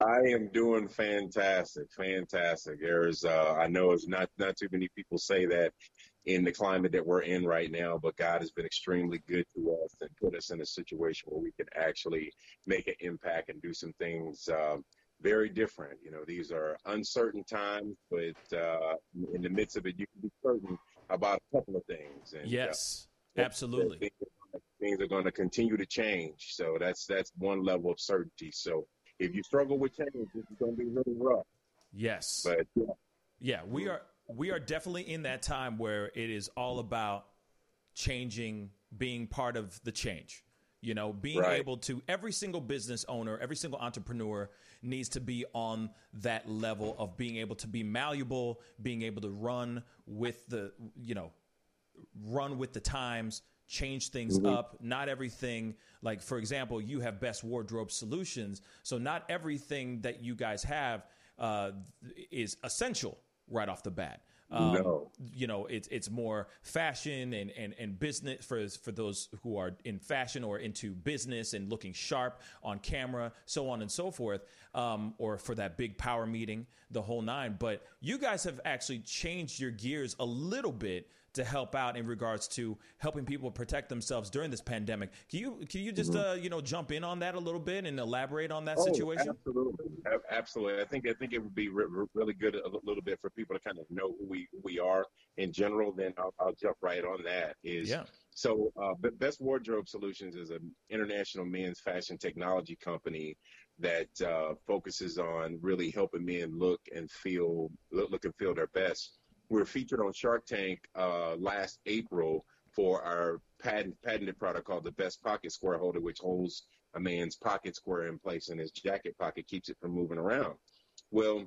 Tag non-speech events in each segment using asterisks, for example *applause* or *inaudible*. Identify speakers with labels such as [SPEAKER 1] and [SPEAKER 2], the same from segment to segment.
[SPEAKER 1] I am doing fantastic, fantastic. There's, uh, I know it's not not too many people say that in the climate that we're in right now, but God has been extremely good to us and put us in a situation where we can actually make an impact and do some things um, very different. You know, these are uncertain times, but uh, in the midst of it, you can be certain about a couple of things.
[SPEAKER 2] And, uh, yes, uh, absolutely.
[SPEAKER 1] Things, things are going to continue to change. So that's that's one level of certainty. So if you struggle with change, this is going to be really rough.
[SPEAKER 2] Yes.
[SPEAKER 1] But yeah.
[SPEAKER 2] yeah, we are we are definitely in that time where it is all about changing, being part of the change. You know, being right. able to every single business owner, every single entrepreneur needs to be on that level of being able to be malleable, being able to run with the, you know, run with the times, change things mm-hmm. up. Not everything, like for example, you have best wardrobe solutions. So not everything that you guys have uh, is essential right off the bat.
[SPEAKER 1] Um, no.
[SPEAKER 2] You know, it's it's more fashion and, and, and business for for those who are in fashion or into business and looking sharp on camera, so on and so forth. Um, or for that big power meeting, the whole nine. But you guys have actually changed your gears a little bit to help out in regards to helping people protect themselves during this pandemic. Can you can you just mm-hmm. uh, you know jump in on that a little bit and elaborate on that
[SPEAKER 1] oh,
[SPEAKER 2] situation?
[SPEAKER 1] Absolutely, absolutely. I think I think it would be re- really good a little bit for people to kind of know who we who we are in general. Then I'll, I'll jump right on that. Is
[SPEAKER 2] yeah.
[SPEAKER 1] So, uh, Best Wardrobe Solutions is an international men's fashion technology company that uh, focuses on really helping men look and feel look, look and feel their best we were featured on Shark Tank uh, last April for our patent, patented product called the Best Pocket Square Holder, which holds a man's pocket square in place in his jacket pocket, keeps it from moving around. Well,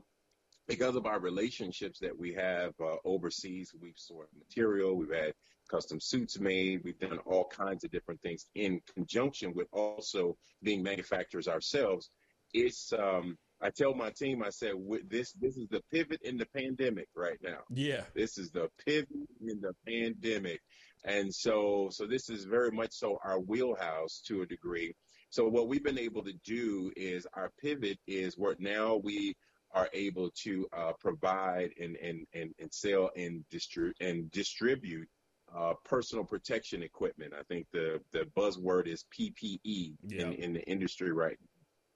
[SPEAKER 1] because of our relationships that we have uh, overseas, we've sourced material, we've had custom suits made, we've done all kinds of different things in conjunction with also being manufacturers ourselves. It's um, I tell my team, I said, this this is the pivot in the pandemic right now.
[SPEAKER 2] Yeah,
[SPEAKER 1] this is the pivot in the pandemic, and so so this is very much so our wheelhouse to a degree. So what we've been able to do is our pivot is where now we are able to uh, provide and, and, and, and sell and distribute and distribute uh, personal protection equipment. I think the, the buzzword is PPE in, in the industry right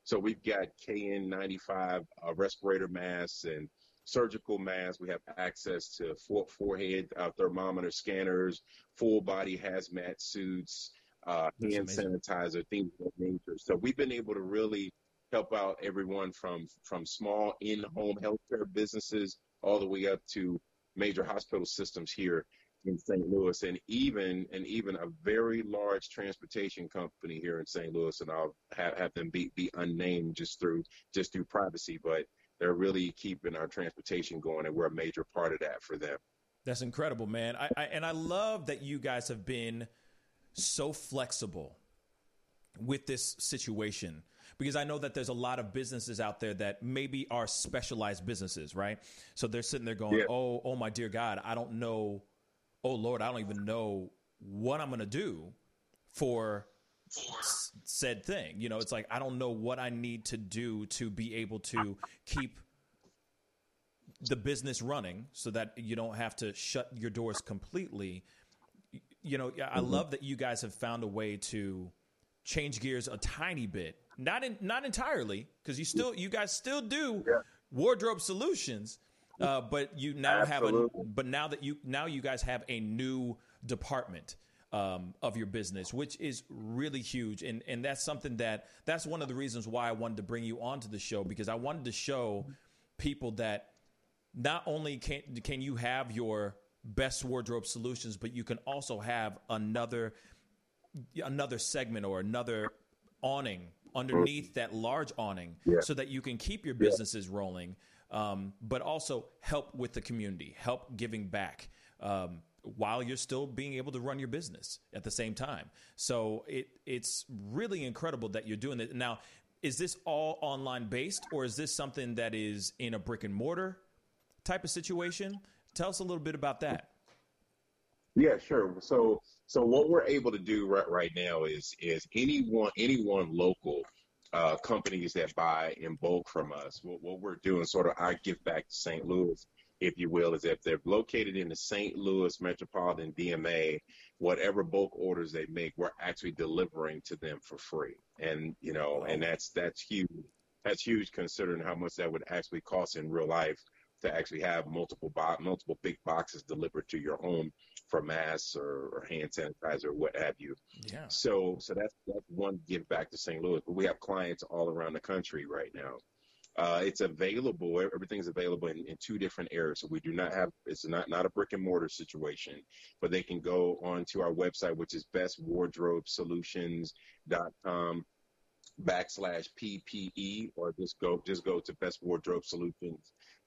[SPEAKER 1] so we've got KN95 uh, respirator masks and surgical masks. We have access to forehead uh, thermometer scanners, full body hazmat suits, uh, hand sanitizer, things of that nature. So we've been able to really help out everyone from from small in-home healthcare businesses all the way up to major hospital systems here in St. Louis, and even and even a very large transportation company here in St. Louis, and I'll have, have them be, be unnamed just through just through privacy, but they're really keeping our transportation going, and we're a major part of that for them.
[SPEAKER 2] That's incredible, man. I, I and I love that you guys have been so flexible with this situation because I know that there's a lot of businesses out there that maybe are specialized businesses, right? So they're sitting there going, yeah. "Oh, oh my dear God, I don't know oh Lord, I don't even know what I'm going to do for said thing. You know, it's like I don't know what I need to do to be able to keep the business running so that you don't have to shut your doors completely. You know, I mm-hmm. love that you guys have found a way to change gears a tiny bit. Not in, not entirely because you still you guys still do yeah. wardrobe solutions, uh, but you now Absolutely. have a but now that you now you guys have a new department um, of your business, which is really huge, and and that's something that that's one of the reasons why I wanted to bring you onto the show because I wanted to show people that not only can can you have your best wardrobe solutions, but you can also have another another segment or another awning underneath that large awning yeah. so that you can keep your businesses yeah. rolling um, but also help with the community, help giving back. Um, while you're still being able to run your business at the same time. So it it's really incredible that you're doing it. Now, is this all online based or is this something that is in a brick and mortar type of situation? Tell us a little bit about that.
[SPEAKER 1] Yeah, sure. So so what we're able to do right right now is is anyone anyone local uh, companies that buy in bulk from us. What, what we're doing, sort of our gift back to St. Louis, if you will, is if they're located in the St. Louis metropolitan DMA, whatever bulk orders they make, we're actually delivering to them for free. And you know, and that's that's huge. That's huge considering how much that would actually cost in real life to actually have multiple bo- multiple big boxes delivered to your home for masks or, or hand sanitizer or what have you.
[SPEAKER 2] Yeah.
[SPEAKER 1] So so that's that's one give back to St. Louis. But we have clients all around the country right now. Uh, it's available. Everything's available in, in, two different areas. So we do not have. It's not not a brick and mortar situation, but they can go onto our website, which is bestwardrobesolutions.com backslash PPE, or just go just go to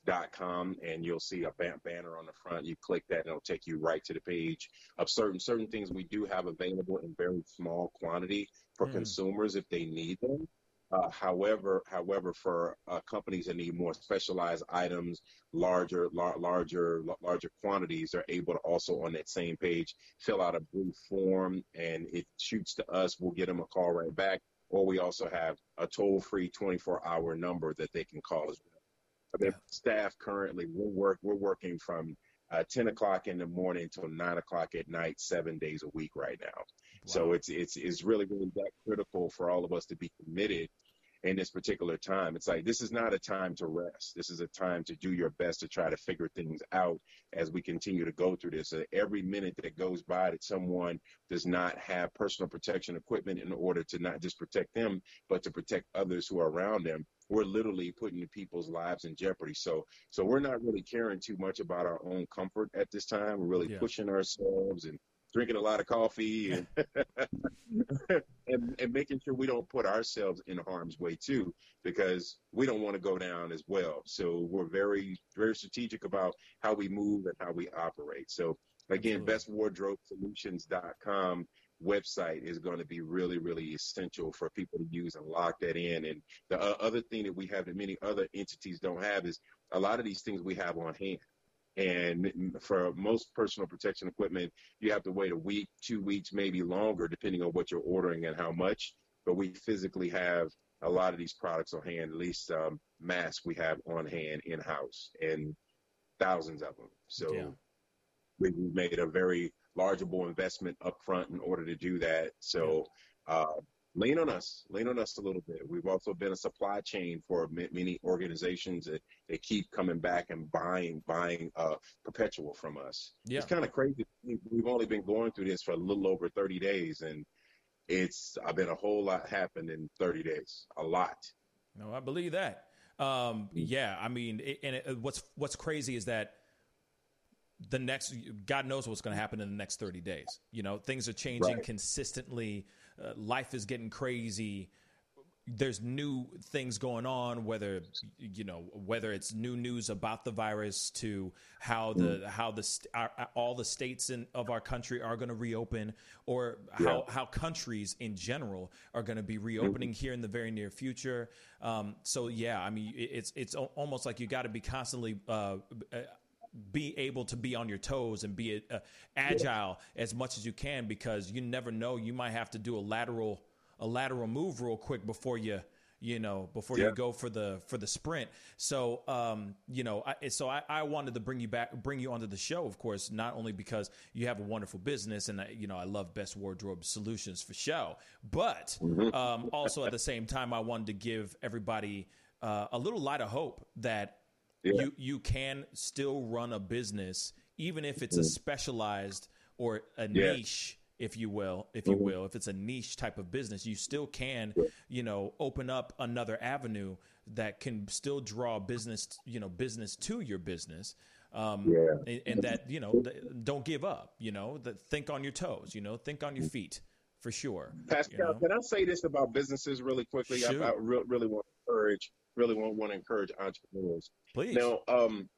[SPEAKER 1] bestwardrobesolutions.com and you'll see a banner on the front. You click that, and it'll take you right to the page of certain certain things we do have available in very small quantity for mm. consumers if they need them. Uh, however, however, for uh, companies that need more specialized items, larger, lar- larger, larger quantities, they're able to also on that same page fill out a brief form, and it shoots to us. We'll get them a call right back, or we also have a toll-free 24-hour number that they can call as well. I mean, staff currently we're work we're working from uh, 10 o'clock in the morning until 9 o'clock at night, seven days a week right now. Wow. So it's, it's, it's really, really that critical for all of us to be committed in this particular time. It's like this is not a time to rest. This is a time to do your best to try to figure things out as we continue to go through this. Uh, every minute that goes by that someone does not have personal protection equipment in order to not just protect them, but to protect others who are around them, we're literally putting people's lives in jeopardy. So, so we're not really caring too much about our own comfort at this time. We're really yeah. pushing ourselves and drinking a lot of coffee and, *laughs* and, and making sure we don't put ourselves in harm's way too, because we don't want to go down as well. So we're very very strategic about how we move and how we operate. So again, bestwardrobesolutions.com website is going to be really, really essential for people to use and lock that in. And the uh, other thing that we have that many other entities don't have is a lot of these things we have on hand. And for most personal protection equipment, you have to wait a week, two weeks, maybe longer, depending on what you're ordering and how much. But we physically have a lot of these products on hand, at least um, masks we have on hand in house and thousands of them. So yeah. we made a very largeable investment up front in order to do that. So uh, lean on us, lean on us a little bit. We've also been a supply chain for many organizations that they keep coming back and buying, buying uh, perpetual from us. Yeah. It's kind of crazy. We've only been going through this for a little over 30 days, and it's I've been a whole lot happened in 30 days, a lot.
[SPEAKER 2] No, I believe that. Um, yeah, I mean, it, and it, what's what's crazy is that the next God knows what's going to happen in the next 30 days. You know, things are changing right. consistently. Uh, life is getting crazy. There's new things going on, whether you know whether it's new news about the virus to how the mm. how the our, all the states in, of our country are going to reopen, or how yeah. how countries in general are going to be reopening mm-hmm. here in the very near future. Um, so yeah, I mean it's it's almost like you got to be constantly uh, be able to be on your toes and be uh, agile as much as you can because you never know you might have to do a lateral a lateral move real quick before you you know before yeah. you go for the for the sprint so um you know I, so I, I wanted to bring you back bring you onto the show of course not only because you have a wonderful business and I, you know I love best wardrobe solutions for show but mm-hmm. um also at the same time I wanted to give everybody uh, a little light of hope that yeah. you you can still run a business even if it's a mm-hmm. specialized or a yeah. niche if you will if you mm-hmm. will if it's a niche type of business you still can you know open up another avenue that can still draw business you know business to your business um, yeah. and, and, that you know don't give up you know that think on your toes you know think on your mm-hmm. feet for sure
[SPEAKER 1] pascal you know? can i say this about businesses really quickly sure. I, I re- really want to encourage really want, want to encourage entrepreneurs.
[SPEAKER 2] Please.
[SPEAKER 1] Now, um,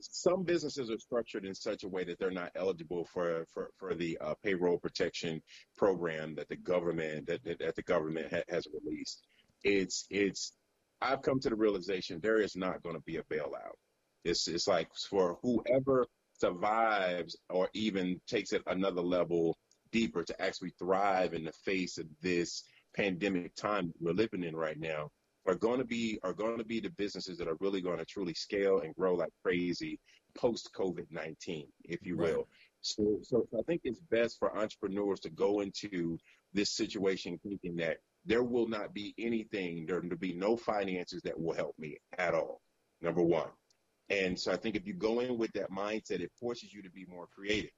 [SPEAKER 1] some businesses are structured in such a way that they're not eligible for for, for the uh, payroll protection program that the government that, that, the government ha- has released. It's it's I've come to the realization there is not going to be a bailout. It's it's like for whoever survives or even takes it another level deeper to actually thrive in the face of this pandemic time we're living in right now are going to be are going to be the businesses that are really going to truly scale and grow like crazy post COVID nineteen, if you will. So, so I think it's best for entrepreneurs to go into this situation thinking that there will not be anything, there will be no finances that will help me at all. Number one. And so I think if you go in with that mindset, it forces you to be more creative.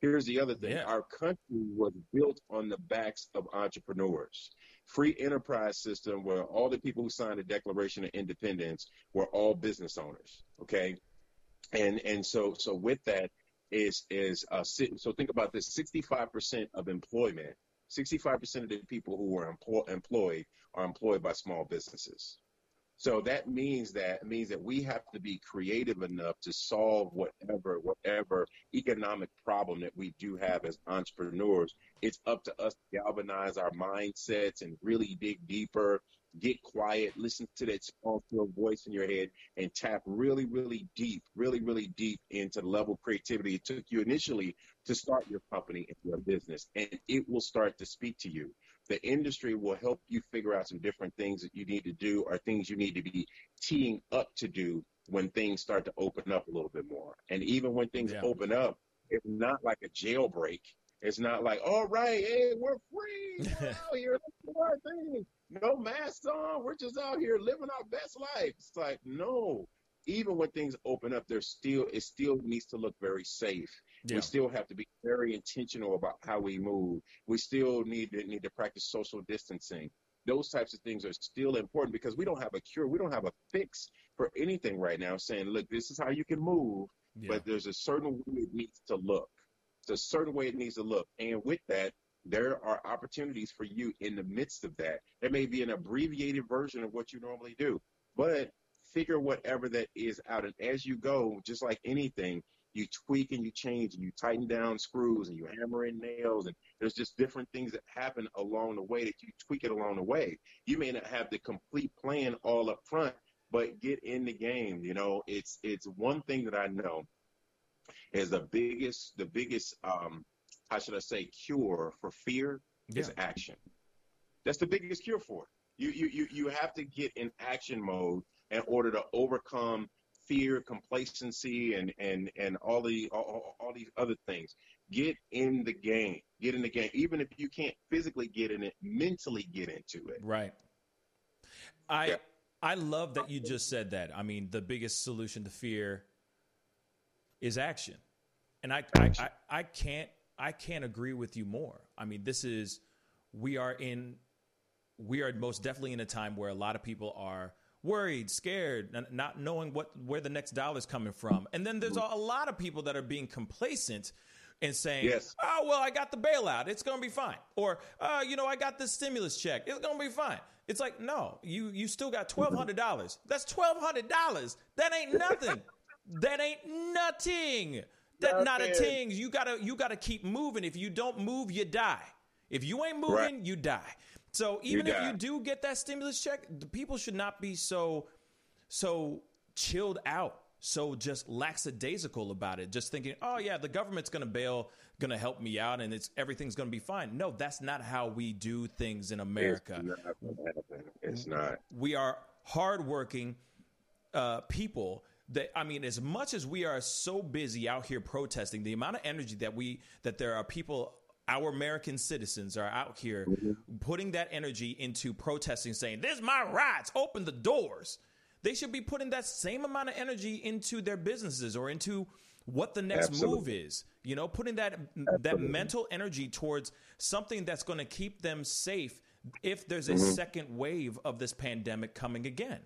[SPEAKER 1] Here's the other thing. Yeah. Our country was built on the backs of entrepreneurs. Free enterprise system where all the people who signed the Declaration of Independence were all business owners. Okay. And, and so, so with that is, is, uh, so think about this 65% of employment, 65% of the people who are employ, employed are employed by small businesses. So that means that means that we have to be creative enough to solve whatever whatever economic problem that we do have as entrepreneurs. It's up to us to galvanize our mindsets and really dig deeper, get quiet, listen to that small still voice in your head, and tap really, really deep, really, really deep into the level of creativity it took you initially to start your company and your business, and it will start to speak to you the industry will help you figure out some different things that you need to do or things you need to be teeing up to do when things start to open up a little bit more. And even when things yeah. open up, it's not like a jailbreak. It's not like, all right, hey, we're free. We're out here. Let's do our thing. No masks on. We're just out here living our best life. It's like, no. Even when things open up, there's still it still needs to look very safe yeah. We still have to be very intentional about how we move. We still need to need to practice social distancing. Those types of things are still important because we don't have a cure. We don't have a fix for anything right now saying, look, this is how you can move, yeah. but there's a certain way it needs to look. There's a certain way it needs to look. And with that, there are opportunities for you in the midst of that. There may be an abbreviated version of what you normally do, but figure whatever that is out. And as you go, just like anything, you tweak and you change and you tighten down screws and you hammer in nails and there's just different things that happen along the way that you tweak it along the way. You may not have the complete plan all up front, but get in the game. You know, it's it's one thing that I know is the biggest the biggest um how should I say cure for fear yeah. is action. That's the biggest cure for it. You you you you have to get in action mode in order to overcome fear, complacency, and and and all the all, all these other things. Get in the game. Get in the game. Even if you can't physically get in it, mentally get into it.
[SPEAKER 2] Right. I yeah. I love that you just said that. I mean, the biggest solution to fear is action, and I I, I, I can't I can't agree with you more. I mean, this is we are in we are most definitely in a time where a lot of people are worried, scared, not knowing what where the next dollar is coming from. And then there's a lot of people that are being complacent and saying, yes. "Oh, well, I got the bailout. It's going to be fine." Or, uh, you know, I got this stimulus check. It's going to be fine." It's like, "No, you you still got $1200. That's $1200. That ain't nothing. *laughs* that ain't nothing. That not a thing. You got to you got to keep moving. If you don't move, you die. If you ain't moving, right. you die. So even you if you do get that stimulus check, the people should not be so so chilled out, so just lackadaisical about it, just thinking, "Oh yeah, the government's going to bail, going to help me out and it's everything's going to be fine." No, that's not how we do things in America.
[SPEAKER 1] It's not. It's not.
[SPEAKER 2] We are hardworking uh, people that I mean, as much as we are so busy out here protesting, the amount of energy that we that there are people our American citizens are out here mm-hmm. putting that energy into protesting, saying, This is my rights, open the doors. They should be putting that same amount of energy into their businesses or into what the next Absolutely. move is. You know, putting that Absolutely. that mental energy towards something that's going to keep them safe if there's a mm-hmm. second wave of this pandemic coming again.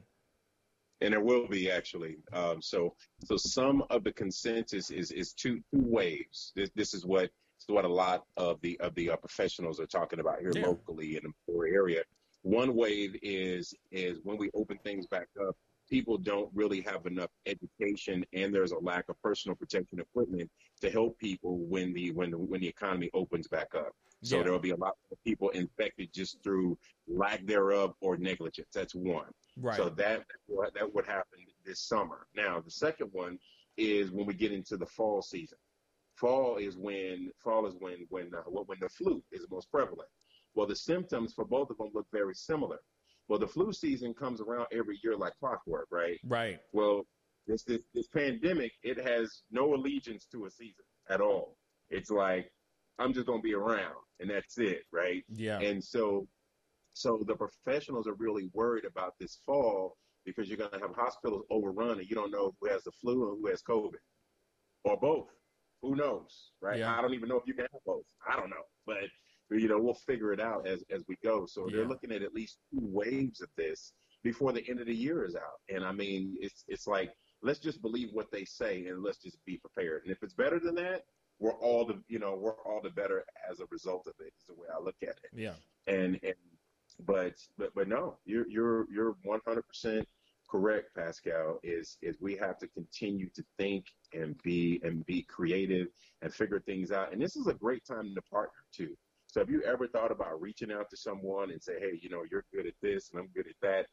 [SPEAKER 1] And there will be actually. Um, so, so some of the consensus is is two two waves. This, this is what what a lot of the of the uh, professionals are talking about here yeah. locally in the poor area. One wave is is when we open things back up, people don't really have enough education, and there's a lack of personal protection equipment to help people when the when the, when the economy opens back up. So yeah. there will be a lot of people infected just through lack thereof or negligence. That's one. Right. So that that would happen this summer. Now the second one is when we get into the fall season. Fall is when fall is when when uh, when the flu is most prevalent, Well, the symptoms for both of them look very similar. Well, the flu season comes around every year like clockwork, right?
[SPEAKER 2] Right.
[SPEAKER 1] Well, this this, this pandemic, it has no allegiance to a season at all. It's like I'm just gonna be around, and that's it, right?
[SPEAKER 2] Yeah.
[SPEAKER 1] And so, so the professionals are really worried about this fall because you're gonna have hospitals overrun, and you don't know who has the flu and who has COVID, or both. Who knows, right?
[SPEAKER 2] Yeah.
[SPEAKER 1] I don't even know if you can have both. I don't know, but you know we'll figure it out as as we go. So
[SPEAKER 2] Yeah.
[SPEAKER 1] they're looking at at least two waves of this before the end of the year is out. And I mean, it's it's like let's just believe what they say and let's just be prepared. And if it's better than that, we're all the you know we're all the better as a result of it. Is the way I look at it.
[SPEAKER 2] Yeah.
[SPEAKER 1] And and but but but no, you're you're you're 100 percent correct, Pascal. Is is we have to continue to think and be and be creative and figure things out. And this is a great time to partner too. So have you ever thought about reaching out to someone and say, hey, you know, you're good at this and I'm good at that?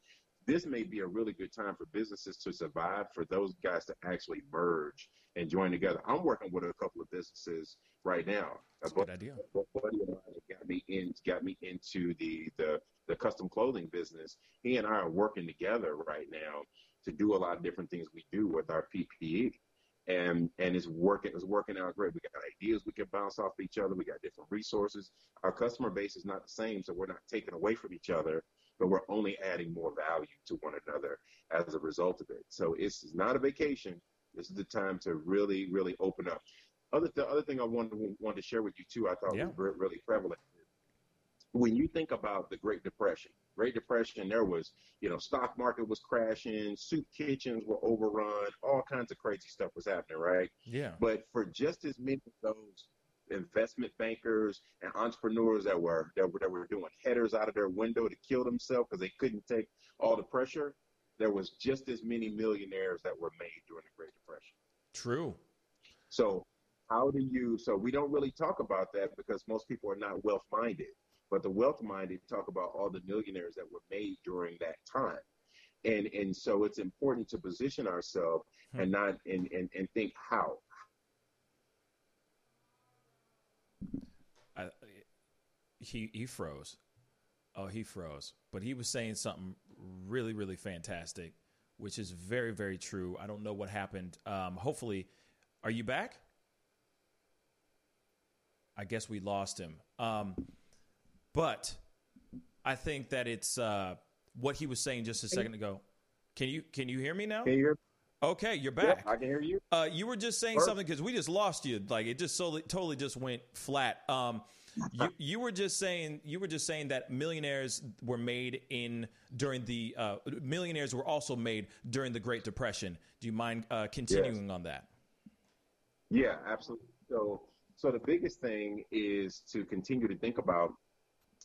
[SPEAKER 1] This may be a really good time for businesses to survive, for those guys to actually merge and join together. I'm working with a couple of businesses right now.
[SPEAKER 2] That's a good idea.
[SPEAKER 1] Buddy of mine got me in, got me into the, the the custom clothing business. He and I are working together right now to do a lot of different things we do with our PPE and and it's working it's working out great. We got ideas we can bounce off each other. We got different resources. Our customer base is not the same, so we're not taking away from each other, but we're only adding more value to one another as a result of it. So it's not a vacation. This is the time to really, really open up. Other the other thing I wanted wanted to share with you too, I thought
[SPEAKER 2] Yeah.
[SPEAKER 1] was re- really prevalent. When you think about the Great Depression, Great Depression, there was, you know, stock market was crashing, soup kitchens were overrun, all kinds of crazy stuff was happening, right?
[SPEAKER 2] Yeah.
[SPEAKER 1] But for just as many of those investment bankers and entrepreneurs that were that were, that were doing headers out of their window to kill themselves because they couldn't take all the pressure, there was just as many millionaires that were made during the Great Depression.
[SPEAKER 2] True.
[SPEAKER 1] So how do you? So we don't really talk about that because most people are not wealth minded. But the wealth minded talk about all the millionaires that were made during that time. And and so it's important to position ourselves
[SPEAKER 2] Hmm.
[SPEAKER 1] and not and, and, and think how.
[SPEAKER 2] I, he he froze. Oh, he froze. But he was saying something really, really fantastic, which is very, very true. I don't know what happened. Um, hopefully, are you back? I guess we lost him. Um, but I think that it's uh, what he was saying just a second ago. Can you can you hear me now?
[SPEAKER 1] Can you hear?
[SPEAKER 2] Okay, you're back.
[SPEAKER 1] I can hear you.
[SPEAKER 2] Uh, you were just saying
[SPEAKER 1] Sure.
[SPEAKER 2] something because we just lost you. Like it just solely, totally just went flat. Um, you, *laughs* you were just saying you were just saying that millionaires were made in during the uh, millionaires were also made during the Great Depression. Do you mind uh, continuing on that?
[SPEAKER 1] Yeah, absolutely. So, so the biggest thing is to continue to think about,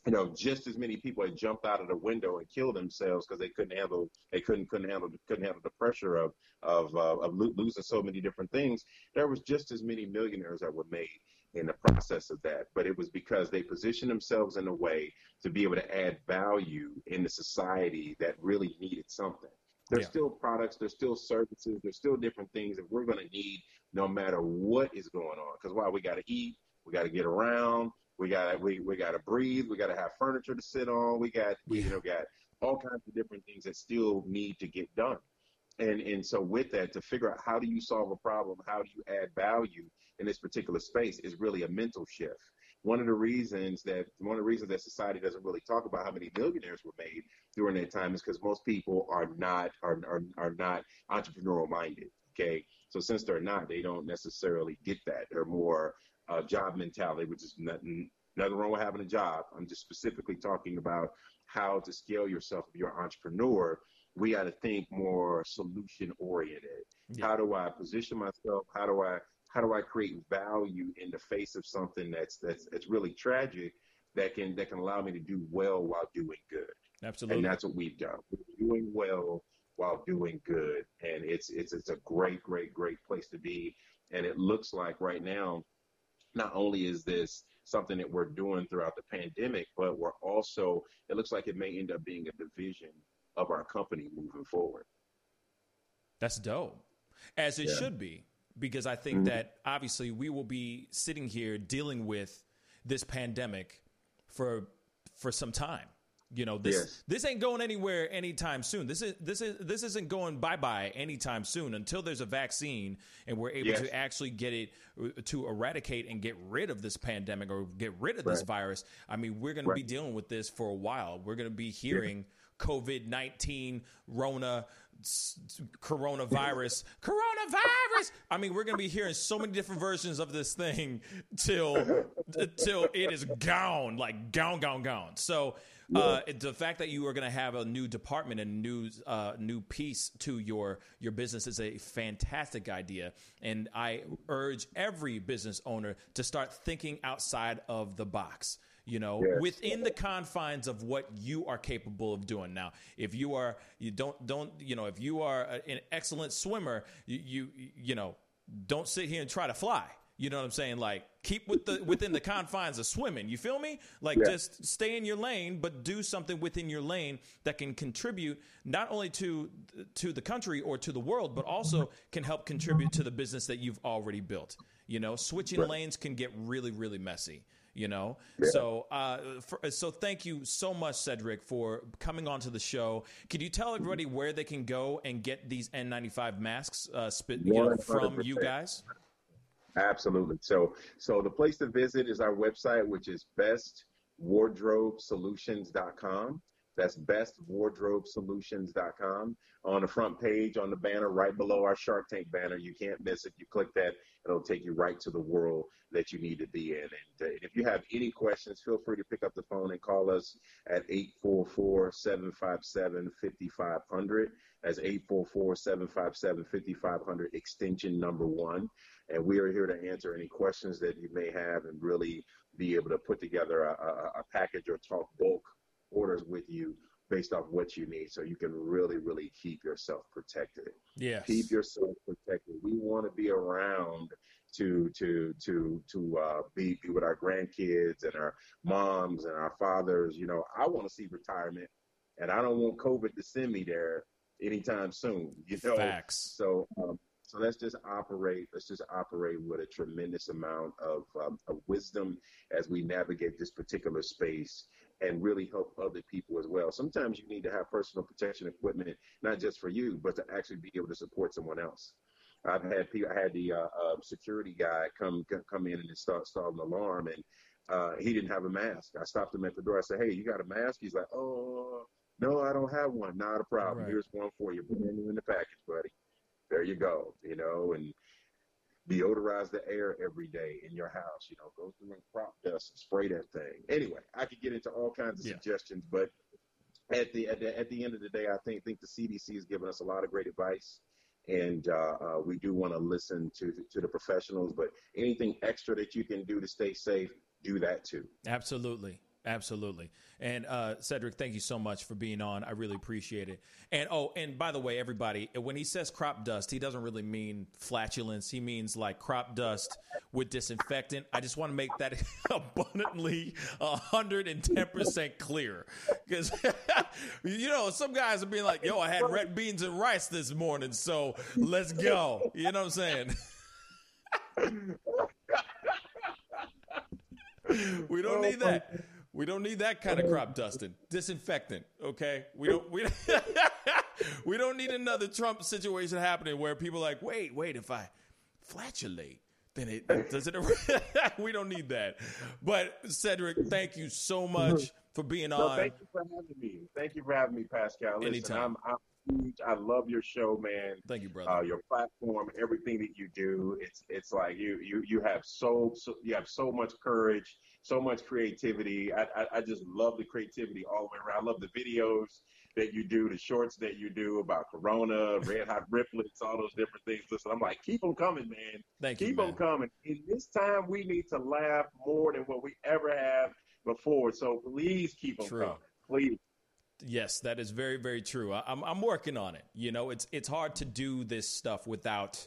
[SPEAKER 1] you know, just as many people had jumped out of the window and killed themselves because they couldn't handle, they couldn't couldn't handle couldn't handle the pressure of of uh, of lo- losing so many different things. There was just as many millionaires that were made in the process of that, but it was because they positioned themselves in a way to be able to add value in the society that really needed something. There's
[SPEAKER 2] Yeah.
[SPEAKER 1] still products, there's still services, there's still different things that we're going to need no matter what is going on. Because why we got to eat, we got to get around, we got to we, we got to breathe, we got to have furniture to sit on, we got we you know got all kinds of different things that still need to get done. And and so with that, to figure out how do you solve a problem, how do you add value in this particular space is really a mental shift. One of the reasons that one of the reasons that society doesn't really talk about how many millionaires were made during that time is because most people are not are, are are not entrepreneurial minded. Okay, so since they're not, they don't necessarily get that. They're more uh, job mentality, which is nothing nothing wrong with having a job. I'm just specifically talking about how to scale yourself if you're an entrepreneur. We got to think more solution oriented.
[SPEAKER 2] Yeah.
[SPEAKER 1] How do I position myself? How do I how do I create value in the face of something that's that's that's really tragic that can that can allow me to do well while doing good?
[SPEAKER 2] Absolutely.
[SPEAKER 1] and that's what we've done. We're doing well while doing good, and it's it's it's a great, great, great place to be. And it looks like right now, not only is this something that we're doing throughout the pandemic, but we're also it looks like it may end up being a division of our company moving forward.
[SPEAKER 2] That's dope, as it
[SPEAKER 1] Yeah.
[SPEAKER 2] should be, because I think
[SPEAKER 1] Mhm.
[SPEAKER 2] that obviously we will be sitting here dealing with this pandemic for for some time. You know, this
[SPEAKER 1] Yes.
[SPEAKER 2] this ain't going anywhere anytime soon. This is this is this isn't going bye bye anytime soon until there's a vaccine and we're able
[SPEAKER 1] Yes.
[SPEAKER 2] to actually get it uh, to eradicate and get rid of this pandemic or get rid of this
[SPEAKER 1] Right.
[SPEAKER 2] virus. I mean, we're going to be dealing with this for a while. We're going to be hearing COVID nineteen, Rona, coronavirus, *laughs* coronavirus. I mean, we're going to be hearing so many different versions of this thing *laughs* till till it is gone, like gone, gone, gone. So. Uh, the fact that you are going to have a new department and new uh, new piece to your your business is a fantastic idea, and I urge every business owner to start thinking outside of the box. You know,
[SPEAKER 1] Yes.
[SPEAKER 2] within the confines of what you are capable of doing. Now, if you are you don't don't you know if you are an excellent swimmer, you you you know don't sit here and try to fly. You know what I'm saying? Like keep with the within the confines of swimming. You feel me? Like
[SPEAKER 1] Yeah.
[SPEAKER 2] just stay in your lane, but do something within your lane that can contribute not only to to the country or to the world, but also can help contribute to the business that you've already built. You know, switching lanes can get really really messy. You know, so uh, for, so thank you so much, Cedric, for coming on to the show. Could you tell everybody where they can go and get these N95 masks uh, spit, you know, from you guys?
[SPEAKER 1] Absolutely. So, so the place to visit is our website, which is bestwardrobesolutions.com. That's bestwardrobesolutions.com. On the front page, on the banner, right below our Shark Tank banner, you can't miss it. You click that, it'll take you right to the world that you need to be in. And uh, if you have any questions, feel free to pick up the phone and call us at 844-757-5500. That's 844-757-5500, extension number one and we are here to answer any questions that you may have and really be able to put together a, a, a package or talk bulk orders with you based off what you need so you can really really keep yourself protected
[SPEAKER 2] Yes.
[SPEAKER 1] keep yourself protected we want to be around to to to to uh, be be with our grandkids and our moms and our fathers you know i want to see retirement and i don't want covid to send me there anytime soon you know
[SPEAKER 2] Facts.
[SPEAKER 1] so, um, so let's just operate. Let's just operate with a tremendous amount of, um, of wisdom as we navigate this particular space, and really help other people as well. Sometimes you need to have personal protection equipment, not just for you, but to actually be able to support someone else. I've had people. I had the uh, uh, security guy come come in and install, install an alarm, and uh, he didn't have a mask. I stopped him at the door. I said, "Hey, you got a mask?" He's like, "Oh, no, I don't have one. Not a problem.
[SPEAKER 2] Right.
[SPEAKER 1] Here's one for you. Put it in the package, buddy." There you go, you know, and deodorize the air every day in your house, you know, go through and crop dust and spray that thing. Anyway, I could get into all kinds of
[SPEAKER 2] Yeah.
[SPEAKER 1] suggestions, but at the, at the at the end of the day, I think think the CDC has given us a lot of great advice, and uh, uh, we do want to listen to to the professionals. But anything extra that you can do to stay safe, do that too.
[SPEAKER 2] Absolutely. Absolutely. And uh, Cedric, thank you so much for being on. I really appreciate it. And oh, and by the way, everybody, when he says crop dust, he doesn't really mean flatulence. He means like crop dust with disinfectant. I just want to make that *laughs* abundantly 110% clear. Because, *laughs* you know, some guys are being like, yo, I had red beans and rice this morning, so let's go. You know what I'm saying? *laughs* we don't need that. We don't need that kind of crop dusting. Disinfectant, okay? We don't we *laughs* we don't need another Trump situation happening where people are like, wait, wait, if I flatulate, then it does it. *laughs* we don't need that. But Cedric, thank you so much for being
[SPEAKER 1] No,
[SPEAKER 2] on.
[SPEAKER 1] thank you for having me. Thank you for having me, Pascal. Listen,
[SPEAKER 2] Anytime.
[SPEAKER 1] I'm, I'm huge. I love your show, man.
[SPEAKER 2] Thank you, brother.
[SPEAKER 1] uh, your platform, everything that you do. It's it's like you you you have so, so you have so much courage, so much creativity. I, I I just love the creativity all the way around. I love the videos that you do, the shorts that you do about Corona, Red Hot Riplets, all those different things. Listen, I'm like, keep them coming, man.
[SPEAKER 2] thank you,
[SPEAKER 1] Keep
[SPEAKER 2] man.
[SPEAKER 1] them coming. In this time, we need to laugh more than what we ever have before. So please keep them
[SPEAKER 2] True.
[SPEAKER 1] coming. Please.
[SPEAKER 2] Yes, that is very, very true. I, I'm I'm working on it. You know, it's it's hard to do this stuff without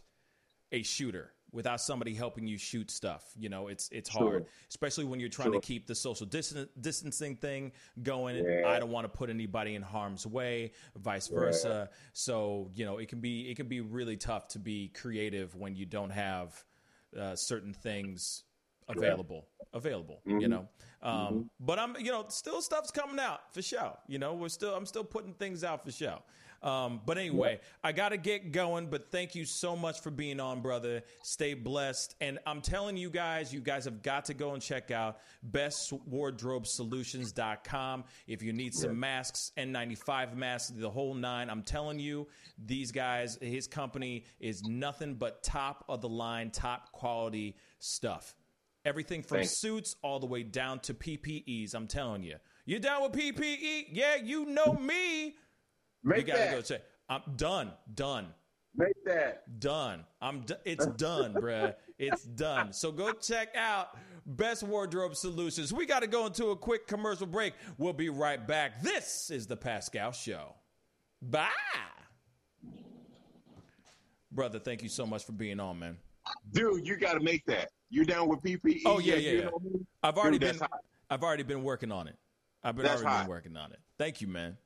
[SPEAKER 2] a shooter, without somebody helping you shoot stuff. You know, it's it's
[SPEAKER 1] Sure.
[SPEAKER 2] hard, especially when you're trying
[SPEAKER 1] Sure.
[SPEAKER 2] to keep the social distan- distancing thing going.
[SPEAKER 1] Yeah.
[SPEAKER 2] I don't want to put anybody in harm's way, vice versa. So you know, it can be it can be really tough to be creative when you don't have uh, certain things available, yeah. available. Mm-hmm. You know, um, mm-hmm. but I'm you know still stuff's coming out for sure. You know, we're still I'm still putting things out for sure. Um, but anyway, I got to get going. But thank you so much for being on, brother. Stay blessed. And I'm telling you guys, you guys have got to go and check out bestwardrobesolutions.com if you need some yeah. masks, N95 masks, the whole nine. I'm telling you, these guys, his company is nothing but top of the line, top quality stuff. Everything from Thanks. suits all the way down to PPEs. I'm telling you. You down with PPE? Yeah, you know me. Make you gotta that. go check. I'm done. Done.
[SPEAKER 1] Make that
[SPEAKER 2] done. I'm. D- it's done, *laughs* bruh. It's done. So go check out Best Wardrobe Solutions. We got to go into a quick commercial break. We'll be right back. This is the Pascal Show. Bye, brother. Thank you so much for being on, man.
[SPEAKER 1] Dude, you got to make that. You're down with PPE.
[SPEAKER 2] Oh yeah, yeah. yeah. I've already Dude, been. I've already been working on it. I've been that's already hot. been working on it. Thank you, man.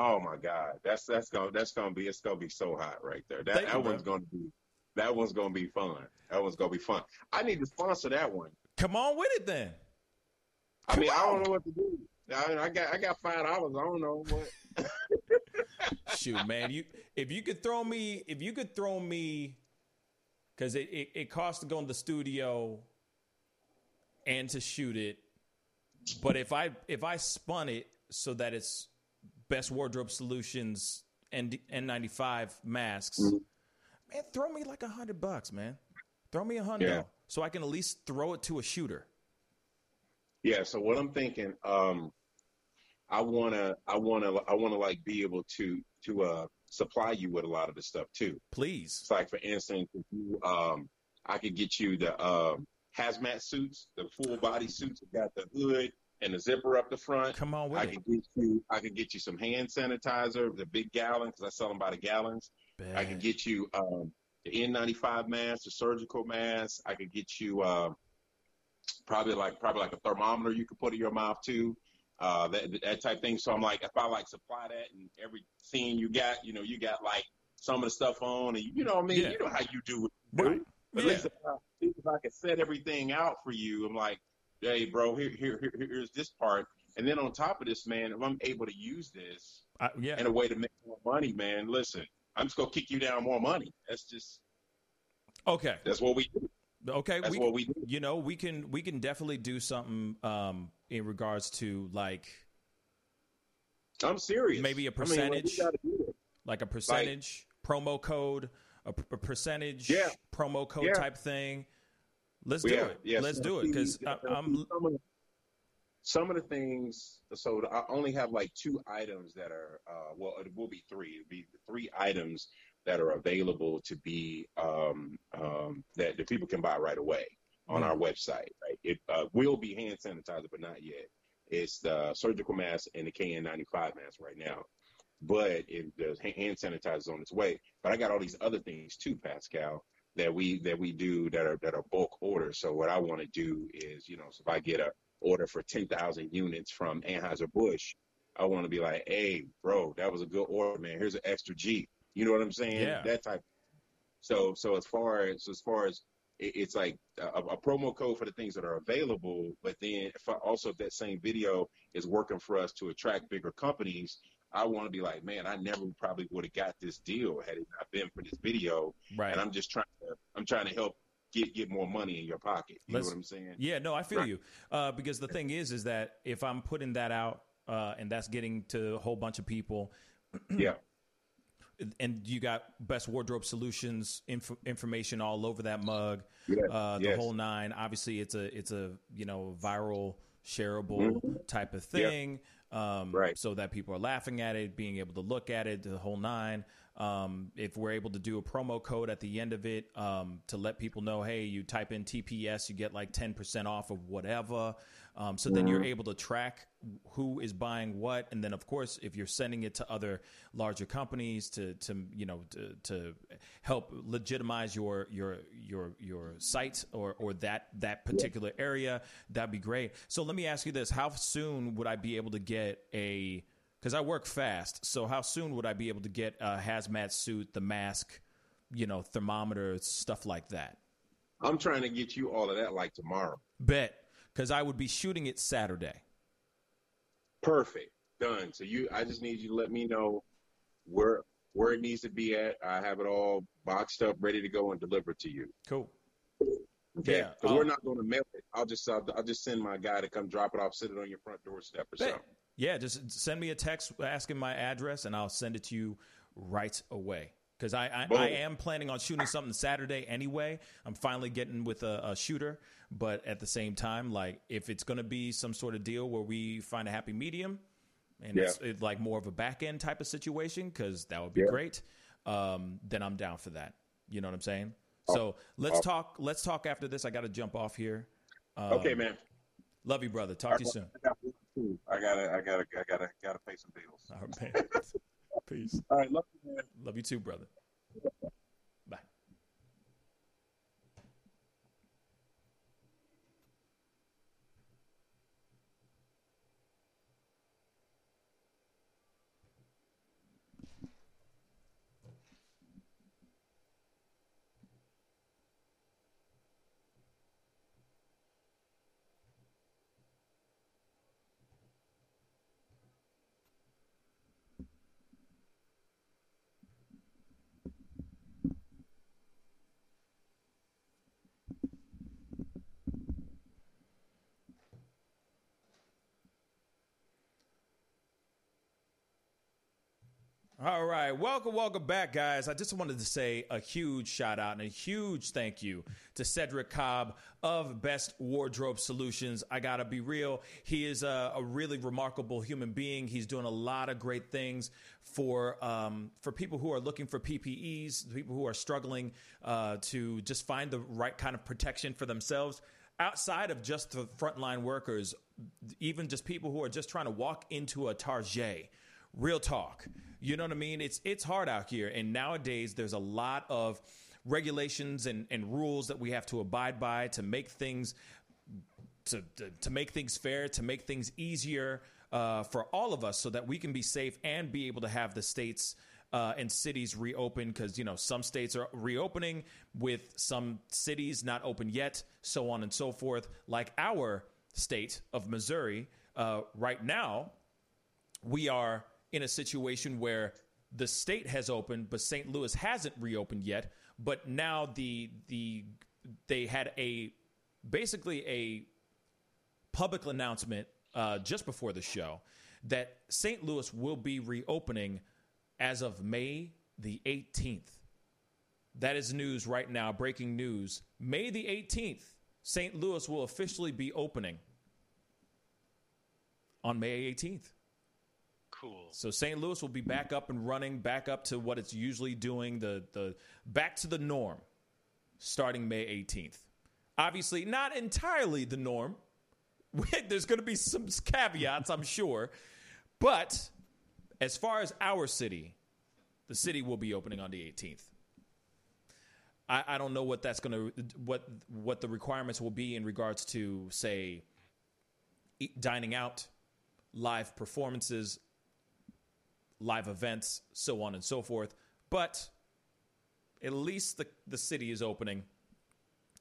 [SPEAKER 1] Oh my God, that's that's gonna that's gonna be it's gonna be so hot right there. That that one's gonna be that one's gonna be fun. That one's gonna be fun. I need to sponsor that one.
[SPEAKER 2] Come on with it then.
[SPEAKER 1] Come I mean, on. I don't know what to do. I, I got I got five dollars. I don't know what. *laughs*
[SPEAKER 2] Shoot, man, you if you could throw me if you could throw me because it, it it costs to go in the studio and to shoot it, but if I if I spun it so that it's best wardrobe solutions and N95 masks. Mm-hmm. Man, throw me like a hundred bucks, man. Throw me a hundred yeah. so I can at least throw it to a shooter.
[SPEAKER 1] Yeah. So what I'm thinking, um, I wanna, I wanna, I wanna like be able to to uh, supply you with a lot of the stuff too.
[SPEAKER 2] Please.
[SPEAKER 1] It's like for instance, if you, um, I could get you the um, hazmat suits, the full body suits that got the hood and a zipper up the front.
[SPEAKER 2] Come on with
[SPEAKER 1] I can get you. I can get you some hand sanitizer, the big gallon, because I sell them by the gallons. Bad. I can get you um, the N95 mask, the surgical mask. I could get you uh, probably like probably like a thermometer you could put in your mouth too. Uh, that that type thing. So I'm like, if I like supply that and every scene you got, you know, you got like some of the stuff on, and you know, what I mean, yeah. you know how you do it. Right. At yeah. least if I, if I could set everything out for you, I'm like, hey, bro, here, here, here, here's this part. And then on top of this, man, if I'm able to use this
[SPEAKER 2] uh, yeah.
[SPEAKER 1] in a way to make more money, man, listen, I'm just gonna kick you down more money. That's just
[SPEAKER 2] okay.
[SPEAKER 1] That's what we do.
[SPEAKER 2] Okay,
[SPEAKER 1] that's we, what we do.
[SPEAKER 2] You know, we can we can definitely do something um, in regards to like.
[SPEAKER 1] I'm serious.
[SPEAKER 2] Maybe a percentage, I mean, like, like, a percentage like, promo code, a, a percentage
[SPEAKER 1] yeah.
[SPEAKER 2] promo code
[SPEAKER 1] yeah.
[SPEAKER 2] type thing. Let's do it. Yes. Let's do it because I'm.
[SPEAKER 1] Some of, some of the things, so I only have like two items that are, uh, well, it will be three. It'll be three items that are available to be um, um, that the people can buy right away on our website. Right, it uh, will be hand sanitizer, but not yet. It's the surgical mask and the KN95 mask right now, but it, the hand sanitizer is on its way. But I got all these other things too, Pascal that we that we do that are that are bulk orders. So what I want to do is, you know, so if I get a order for ten thousand units from Anheuser Busch, I want to be like, hey, bro, that was a good order, man. Here's an extra G. You know what I'm saying?
[SPEAKER 2] Yeah.
[SPEAKER 1] That type. So so as far as as far as it, it's like a, a, promo code for the things that are available, but then if I, also if that same video is working for us to attract bigger companies, I want to be like, man, I never probably would have got this deal had it not been for this video.
[SPEAKER 2] Right.
[SPEAKER 1] And I'm just trying to, I'm trying to help get get more money in your pocket. You Let's, know what I'm saying?
[SPEAKER 2] Yeah, no, I feel right. you. Uh, because the thing is, is that if I'm putting that out uh, and that's getting to a whole bunch of people, *clears throat*
[SPEAKER 1] yeah.
[SPEAKER 2] And you got best wardrobe solutions inf- information all over that mug,
[SPEAKER 1] yes.
[SPEAKER 2] uh, the
[SPEAKER 1] yes.
[SPEAKER 2] whole nine. Obviously, it's a it's a you know viral shareable mm-hmm. type of thing um,
[SPEAKER 1] right.
[SPEAKER 2] so that people are laughing at it, being able to look at it, the whole nine. Um, if we're able to do a promo code at the end of it um, to let people know, hey, you type in TPS, you get like 10% off of whatever. Um, so then you're able to track who is buying what, and then of course, if you're sending it to other larger companies to to you know to, to help legitimize your your your your site or or that that particular area, that'd be great. So let me ask you this: How soon would I be able to get a? Because I work fast, so how soon would I be able to get a hazmat suit, the mask, you know, thermometer, stuff like that?
[SPEAKER 1] I'm trying to get you all of that like tomorrow.
[SPEAKER 2] Bet, because I would be shooting it Saturday.
[SPEAKER 1] Perfect, done. So you, I just need you to let me know where where it needs to be at. I have it all boxed up, ready to go and deliver to you.
[SPEAKER 2] Cool.
[SPEAKER 1] Okay, because yeah, we're not going to mail it. I'll just I'll, I'll, just send my guy to come drop it off, sit it on your front doorstep or something.
[SPEAKER 2] Yeah, just send me a text asking my address, and I'll send it to you right away. Because I, I, I, am planning on shooting something Saturday anyway. I'm finally getting with a, a shooter, but at the same time, like if it's going to be some sort of deal where we find a happy medium, and yeah. it's, it's, like more of a back end type of situation, because that would be yeah. great. Um, then I'm down for that. You know what I'm saying? So let's talk. Let's talk after this. I got to jump off here.
[SPEAKER 1] Um, okay, man.
[SPEAKER 2] Love you, brother. Talk to you soon.
[SPEAKER 1] I gotta, I gotta, I gotta, gotta pay some bills.
[SPEAKER 2] All right, man. *laughs* Peace.
[SPEAKER 1] All right, love you, man.
[SPEAKER 2] Love you too, brother. All right. Welcome, welcome back, guys. I just wanted to say a huge shout out and a huge thank you to Cedric Cobb of Best Wardrobe Solutions. I got to be real. He is a, a, really remarkable human being. He's doing a lot of great things for, um, for people who are looking for PPEs, people who are struggling uh, to just find the right kind of protection for themselves outside of just the frontline workers, even just people who are just trying to walk into a Target. Real talk you know what I mean? It's it's hard out here, and nowadays there's a lot of regulations and, and rules that we have to abide by to make things to, to, to make things fair, to make things easier uh, for all of us, so that we can be safe and be able to have the states. Uh, and cities reopen because you know some states are reopening with some cities not open yet so on and so forth like our state of missouri uh, right now we are in a situation where the state has opened, but St. Louis hasn't reopened yet. But now the the they had a basically a public announcement uh, just before the show that St. Louis will be reopening as of May the 18th. That is news right now, breaking news. May the 18th, St. Louis will officially be opening on May 18th.
[SPEAKER 3] Cool.
[SPEAKER 2] So St. Louis will be back up and running, back up to what it's usually doing, the the back to the norm, starting May 18th. Obviously, not entirely the norm. *laughs* There's going to be some caveats, I'm sure, but as far as our city, the city will be opening on the 18th. I, I don't know what that's going to what what the requirements will be in regards to say dining out, live performances, live events, so on and so forth. But at least the, the city is opening.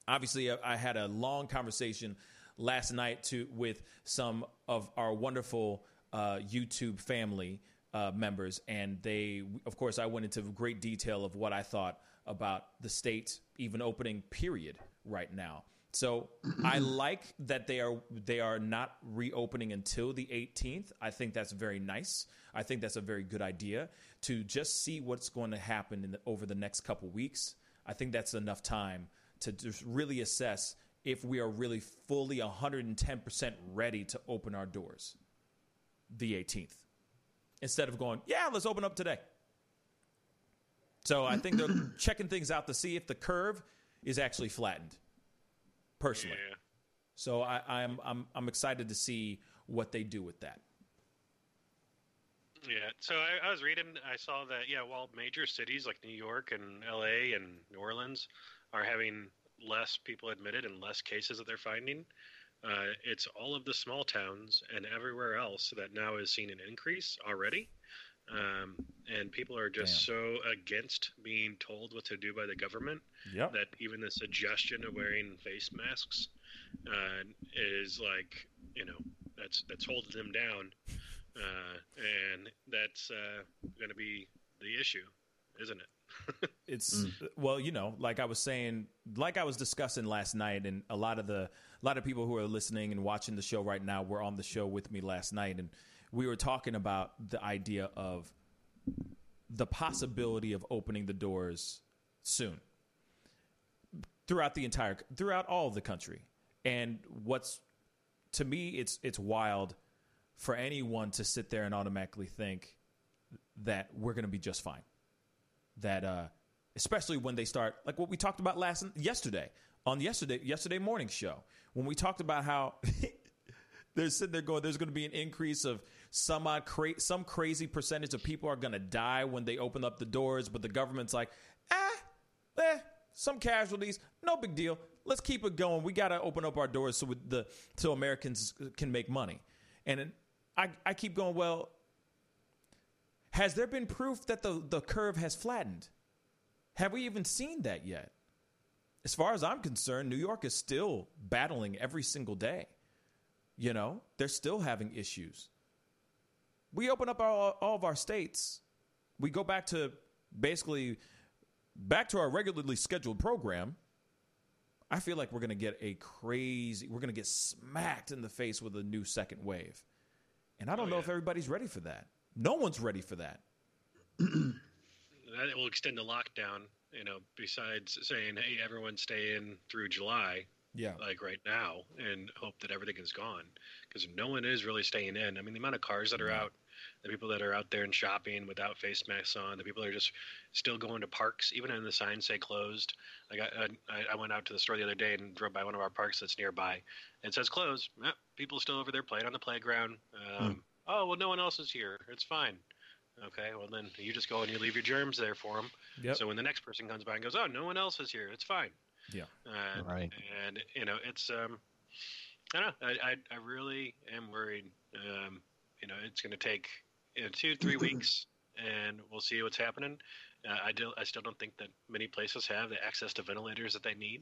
[SPEAKER 2] Obviously, I, I had a long conversation last night to with some of our wonderful uh, YouTube family uh, members, and they, of course, I went into great detail of what I thought about the state even opening period right now. So I *clears throat* like that they are they are not reopening until the 18th. I think that's very nice. I think that's a very good idea to just see what's going to happen the, over the next couple weeks. I think that's enough time to just really assess if we are really fully 110% ready to open our doors the 18th instead of going, yeah, let's open up today. So I think they're *clears throat* checking things out to see if the curve is actually flattened personally. Yeah. So I, I'm I'm I'm excited to see what they do with that.
[SPEAKER 3] Yeah. So I, I, was reading. I saw that yeah, while major cities like New York and L.A. and New Orleans are having less people admitted and less cases that they're finding, uh, it's all of the small towns and everywhere else that now is seeing an increase already. Um, and people are just Damn. so against being told what to do by the government
[SPEAKER 2] yep.
[SPEAKER 3] that even the suggestion of wearing face masks uh, is like you know that's that's holding them down, uh, and that's uh, going to be the issue, isn't it? *laughs*
[SPEAKER 2] it's mm. well, you know, like I was saying, like I was discussing last night, and a lot of the a lot of people who are listening and watching the show right now were on the show with me last night, and we were talking about the idea of the possibility of opening the doors soon throughout the entire throughout all of the country. And what's to me it's it's wild for anyone to sit there and automatically think that we're going to be just fine. That uh especially when they start like what we talked about last yesterday on yesterday yesterday morning show when we talked about how *laughs* they're sitting there going there's going to be an increase of some odd cra- some crazy percentage of people are going to die when they open up the doors, but the government's like, ah, eh, some casualties, no big deal. Let's keep it going. We got to open up our doors so the so Americans can make money. And I I keep going. Well, has there been proof that the the curve has flattened? Have we even seen that yet? As far as I'm concerned, New York is still battling every single day. You know, they're still having issues we open up all, all of our states, we go back to basically back to our regularly scheduled program. I feel like we're going to get a crazy, we're going to get smacked in the face with a new second wave. And I don't oh, know yeah. if everybody's ready for that. No one's ready for that. *clears throat*
[SPEAKER 3] that will extend the lockdown, you know, besides saying, hey, everyone stay in through July.
[SPEAKER 2] Yeah.
[SPEAKER 3] Like right now and hope that everything is gone because no one is really staying in. I mean, the amount of cars that are out, the people that are out there and shopping without face masks on, the people that are just still going to parks, even when the signs say closed. Like I, I, I went out to the store the other day and drove by one of our parks that's nearby. And it says closed. Eh, people still over there playing on the playground. Um, hmm. Oh well, no one else is here. It's fine. Okay, well then you just go and you leave your germs there for them.
[SPEAKER 2] Yep.
[SPEAKER 3] So when the next person comes by and goes, "Oh, no one else is here," it's fine.
[SPEAKER 2] Yeah.
[SPEAKER 3] Uh, right. And you know, it's um, I don't know. I, I, I really am worried. Um, you know, it's going to take you know, two, three *clears throat* weeks, and we'll see what's happening. Uh, I, do, I still don't think that many places have the access to ventilators that they need.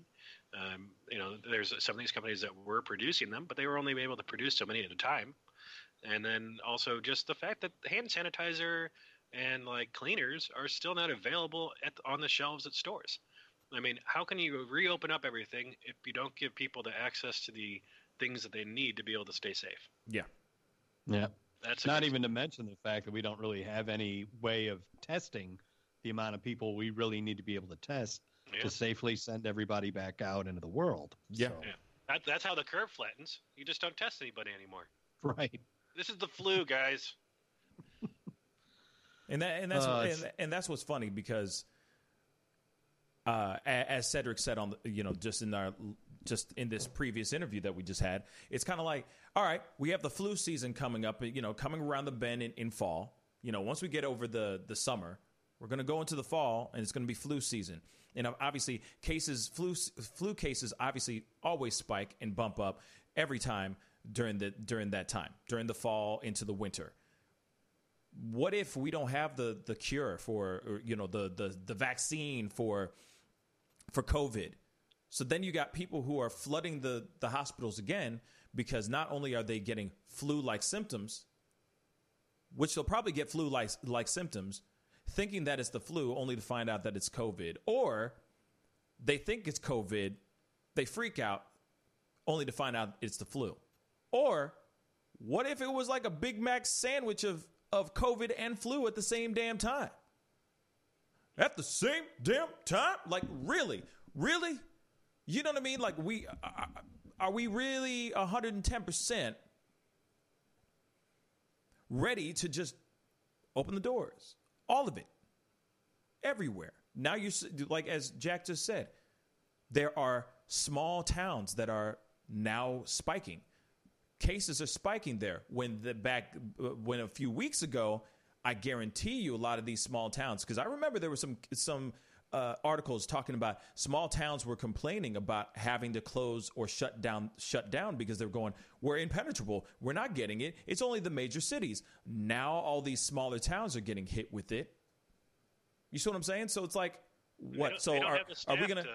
[SPEAKER 3] Um, you know, there's some of these companies that were producing them, but they were only able to produce so many at a time. And then also just the fact that hand sanitizer and like cleaners are still not available at on the shelves at stores. I mean, how can you reopen up everything if you don't give people the access to the things that they need to be able to stay safe?
[SPEAKER 2] Yeah.
[SPEAKER 4] Yeah. That's not even to mention the fact that we don't really have any way of testing the amount of people we really need to be able to test yeah. to safely send everybody back out into the world.
[SPEAKER 2] Yeah.
[SPEAKER 3] So. yeah. That, that's how the curve flattens. You just don't test anybody anymore.
[SPEAKER 4] Right.
[SPEAKER 3] This is the flu, guys.
[SPEAKER 2] and that and that's uh, and, and that's what's funny because uh, as Cedric said on the, you know just in our just in this previous interview that we just had, it's kind of like, all right, we have the flu season coming up, you know, coming around the bend in, in fall. You know, once we get over the the summer, we're going to go into the fall, and it's going to be flu season. And obviously, cases flu flu cases obviously always spike and bump up every time during the during that time during the fall into the winter. What if we don't have the the cure for or, you know the the the vaccine for for COVID? So then you got people who are flooding the, the hospitals again because not only are they getting flu like symptoms, which they'll probably get flu like symptoms, thinking that it's the flu only to find out that it's COVID, or they think it's COVID, they freak out only to find out it's the flu. Or what if it was like a Big Mac sandwich of, of COVID and flu at the same damn time? At the same damn time? Like, really? Really? You know what I mean? Like we uh, uh, are we really 110% ready to just open the doors? All of it. Everywhere. Now you like as Jack just said, there are small towns that are now spiking. Cases are spiking there. When the back uh, when a few weeks ago, I guarantee you a lot of these small towns because I remember there were some some uh, articles talking about small towns were complaining about having to close or shut down shut down because they're going we're impenetrable. We're not getting it. It's only the major cities. Now all these smaller towns are getting hit with it. You see what i'm saying? So it's like what? so are, are we gonna to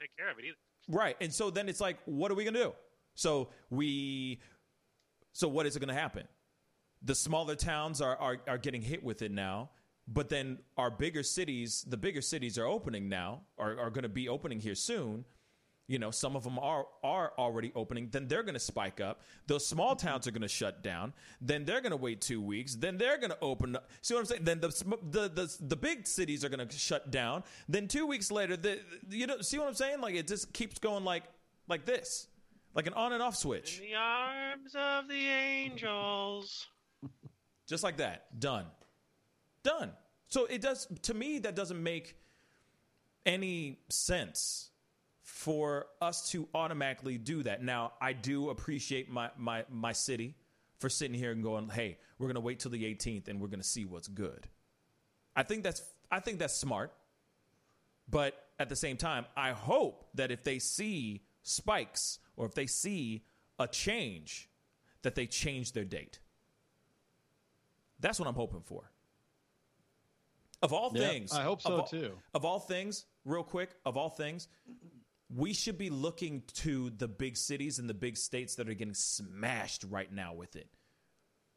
[SPEAKER 3] take care of it either.
[SPEAKER 2] Right. And so then it's like what are we gonna do? So we so what is it gonna happen the smaller towns are, are, are getting hit with it now but then our bigger cities, the bigger cities are opening now, are, are going to be opening here soon. You know, some of them are are already opening. Then they're going to spike up. Those small mm-hmm. towns are going to shut down. Then they're going to wait two weeks. Then they're going to open. Up. See what I'm saying? Then the the the, the big cities are going to shut down. Then two weeks later, the you know, see what I'm saying? Like it just keeps going like like this, like an on and off switch.
[SPEAKER 3] In the arms of the angels.
[SPEAKER 2] Just like that. Done. Done. So it does to me that doesn't make any sense for us to automatically do that. Now, I do appreciate my my my city for sitting here and going, "Hey, we're going to wait till the 18th and we're going to see what's good." I think that's I think that's smart. But at the same time, I hope that if they see spikes or if they see a change, that they change their date. That's what I'm hoping for. Of all things,
[SPEAKER 4] I hope so
[SPEAKER 2] of
[SPEAKER 4] too.
[SPEAKER 2] Of all things, real quick, of all things, we should be looking to the big cities and the big states that are getting smashed right now with it.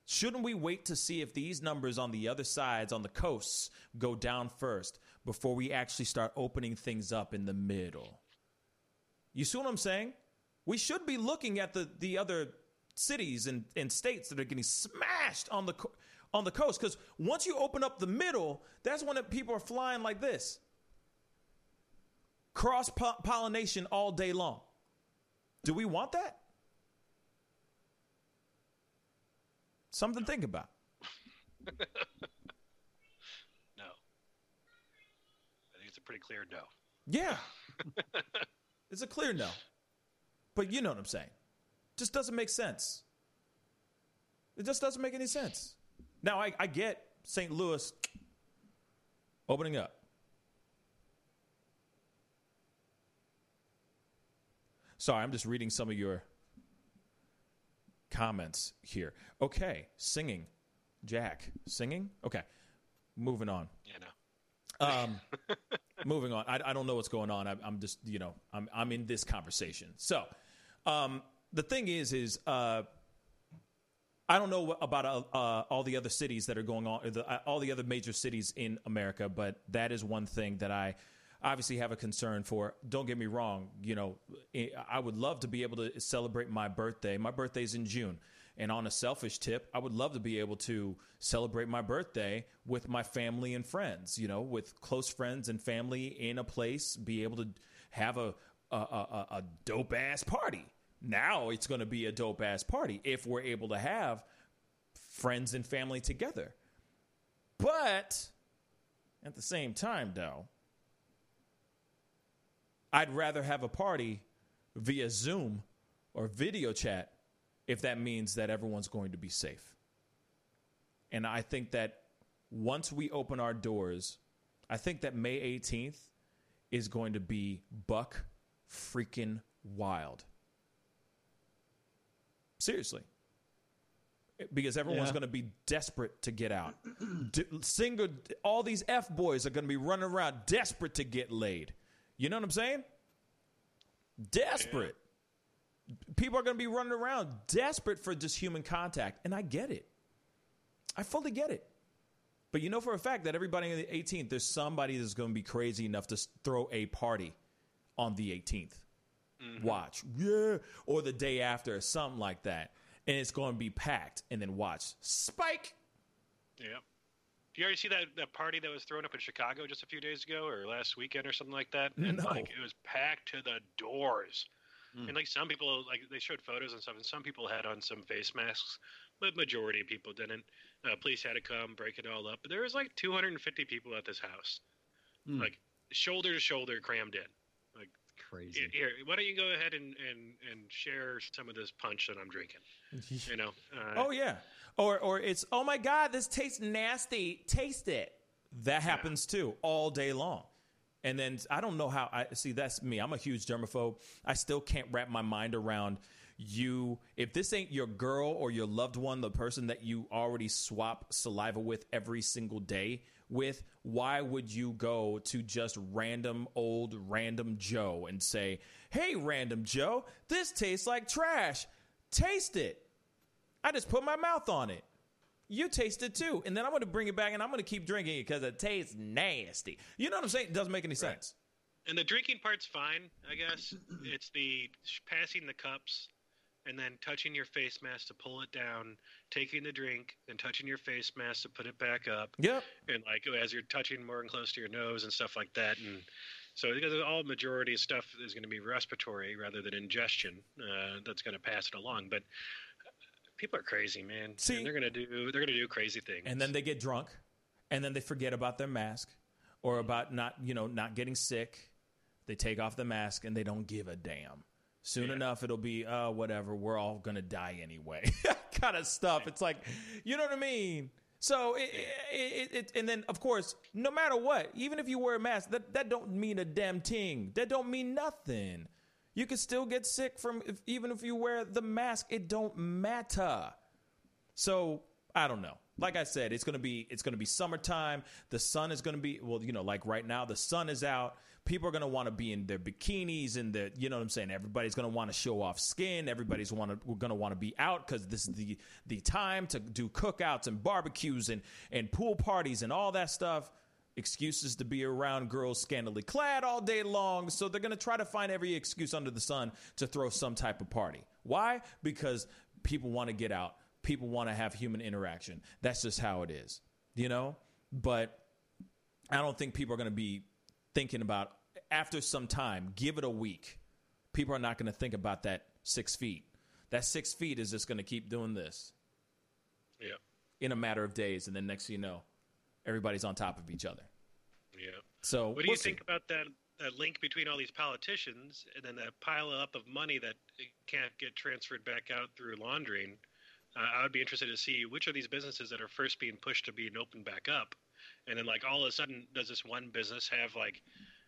[SPEAKER 2] Shouldn't we wait to see if these numbers on the other sides, on the coasts, go down first before we actually start opening things up in the middle? You see what I'm saying? We should be looking at the, the other cities and, and states that are getting smashed on the on the coast. Because once you open up the middle, that's when people are flying like this cross pollination all day long. Do we want that? Something to think about. *laughs*
[SPEAKER 3] no. I think it's a pretty clear no.
[SPEAKER 2] Yeah. *laughs* it's a clear no. But you know what I'm saying. Just doesn't make sense. It just doesn't make any sense. Now, I, I get St. Louis opening up. Sorry, I'm just reading some of your comments here. Okay, singing. Jack, singing? Okay, moving on.
[SPEAKER 3] Yeah, no.
[SPEAKER 2] Um, *laughs* moving on. I, I, don't know what's going on. I, am just, you know, I'm, I'm in this conversation. So, um, the thing is, is uh, I don't know about uh, uh, all the other cities that are going on, the, uh, all the other major cities in America, but that is one thing that I obviously have a concern for. Don't get me wrong, you know, I would love to be able to celebrate my birthday. My birthday's in June. And on a selfish tip, I would love to be able to celebrate my birthday with my family and friends, you know, with close friends and family in a place, be able to have a, a, a, a dope ass party now it's going to be a dope ass party if we're able to have friends and family together. But at the same time, though, I'd rather have a party via Zoom or video chat if that means that everyone's going to be safe. And I think that once we open our doors, I think that May 18th is going to be buck freaking wild. Seriously. Because everyone's yeah. going to be desperate to get out. D- single, all these F boys are going to be running around desperate to get laid. You know what I'm saying? Desperate. Yeah. People are going to be running around desperate for just human contact. And I get it. I fully get it. But you know for a fact that everybody on the 18th, there's somebody that's going to be crazy enough to throw a party on the 18th mm-hmm. watch. Yeah. Or the day after or something like that. And it's going to be packed. And then watch. Spike.
[SPEAKER 3] Yeah. Do you already see that, that party that was thrown up in Chicago just a few days ago or last weekend or something like that? And
[SPEAKER 2] no.
[SPEAKER 3] like it was packed to the doors. Mm. And like some people like they showed photos and stuff and some people had on some face masks, but majority of people didn't. Uh, police had to come break it all up. But there was like 250 people at this house. Mm. Like shoulder to shoulder crammed in
[SPEAKER 4] crazy.
[SPEAKER 3] Here, why don't you go ahead and, and, and share some of this punch that I'm drinking? You know. Uh,
[SPEAKER 2] oh yeah. Or or it's oh my god, this tastes nasty. Taste it. That happens yeah. too all day long. And then I don't know how I see that's me. I'm a huge germaphobe. I still can't wrap my mind around you if this ain't your girl or your loved one, the person that you already swap saliva with every single day with, why would you go to just random old random Joe and say, "Hey random Joe, this tastes like trash. Taste it." I just put my mouth on it. You taste it too. And then I'm going to bring it back and I'm going to keep drinking it because it tastes nasty. You know what I'm saying? It doesn't make any right. sense.
[SPEAKER 3] And the drinking part's fine, I guess. it's the passing the cups and then touching your face mask to pull it down, taking the drink, then touching your face mask to put it back up.
[SPEAKER 2] Yep.
[SPEAKER 3] And like as you're touching more and close to your nose and stuff like that. And so all majority of stuff is going to be respiratory rather than ingestion, uh, that's going to pass it along. But people are crazy, man. See, and they're gonna do they're gonna do crazy things,
[SPEAKER 2] and then they get drunk, and then they forget about their mask or about not you know not getting sick. They take off the mask and they don't give a damn. Soon yeah. enough, it'll be uh, whatever. We're all gonna die anyway, *laughs* kind of stuff. It's like, you know what I mean. So, it, it, it, and then of course, no matter what, even if you wear a mask, that that don't mean a damn thing. That don't mean nothing. You can still get sick from if, even if you wear the mask. It don't matter. So I don't know. Like I said, it's gonna be it's gonna be summertime. The sun is gonna be well, you know, like right now the sun is out. People are gonna want to be in their bikinis and the you know what I'm saying. Everybody's gonna want to show off skin. Everybody's want to gonna want to be out because this is the the time to do cookouts and barbecues and and pool parties and all that stuff excuses to be around girls scantily clad all day long. So they're going to try to find every excuse under the sun to throw some type of party. Why? Because people want to get out. People want to have human interaction. That's just how it is, you know? But I don't think people are going to be thinking about after some time, give it a week. People are not going to think about that six feet. That six feet is just going to keep doing this.
[SPEAKER 3] Yeah.
[SPEAKER 2] In a matter of days. And then next thing you know, everybody's on top of each other.
[SPEAKER 3] Yeah.
[SPEAKER 2] So
[SPEAKER 3] what do we'll you see. think about that that link between all these politicians and then that pile up of money that can't get transferred back out through laundering? Uh, I would be interested to see which of these businesses that are first being pushed to being opened back up, and then like all of a sudden, does this one business have like,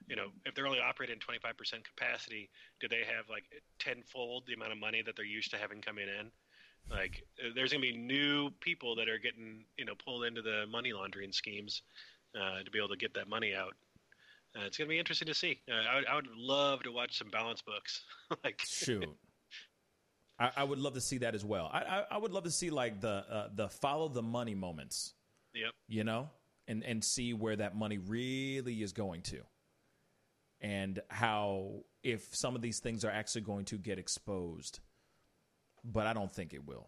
[SPEAKER 3] you know, if they're only operating 25% capacity, do they have like tenfold the amount of money that they're used to having coming in? Like, uh, there's going to be new people that are getting, you know, pulled into the money laundering schemes uh, to be able to get that money out. Uh, it's going to be interesting to see. Uh, I, would, I, would love to watch some balance books. *laughs* like,
[SPEAKER 2] shoot. I, I, would love to see that as well. I, I, I would love to see like the uh, the follow the money moments.
[SPEAKER 3] Yep.
[SPEAKER 2] You know, and and see where that money really is going to, and how if some of these things are actually going to get exposed but I don't think it will.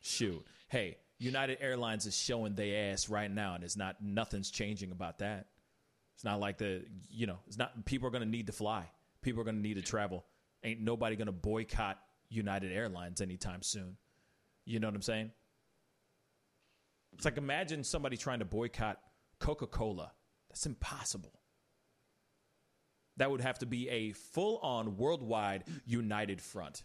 [SPEAKER 2] Shoot. Hey, United Airlines is showing their ass right now, and it's not nothing's changing about that. It's not like the you know, it's not people are gonna need to fly. People are gonna need to travel. Ain't nobody gonna boycott United Airlines anytime soon. You know what I'm saying? It's like imagine somebody trying to boycott Coca Cola. That's impossible. That would have to be a full on worldwide united front.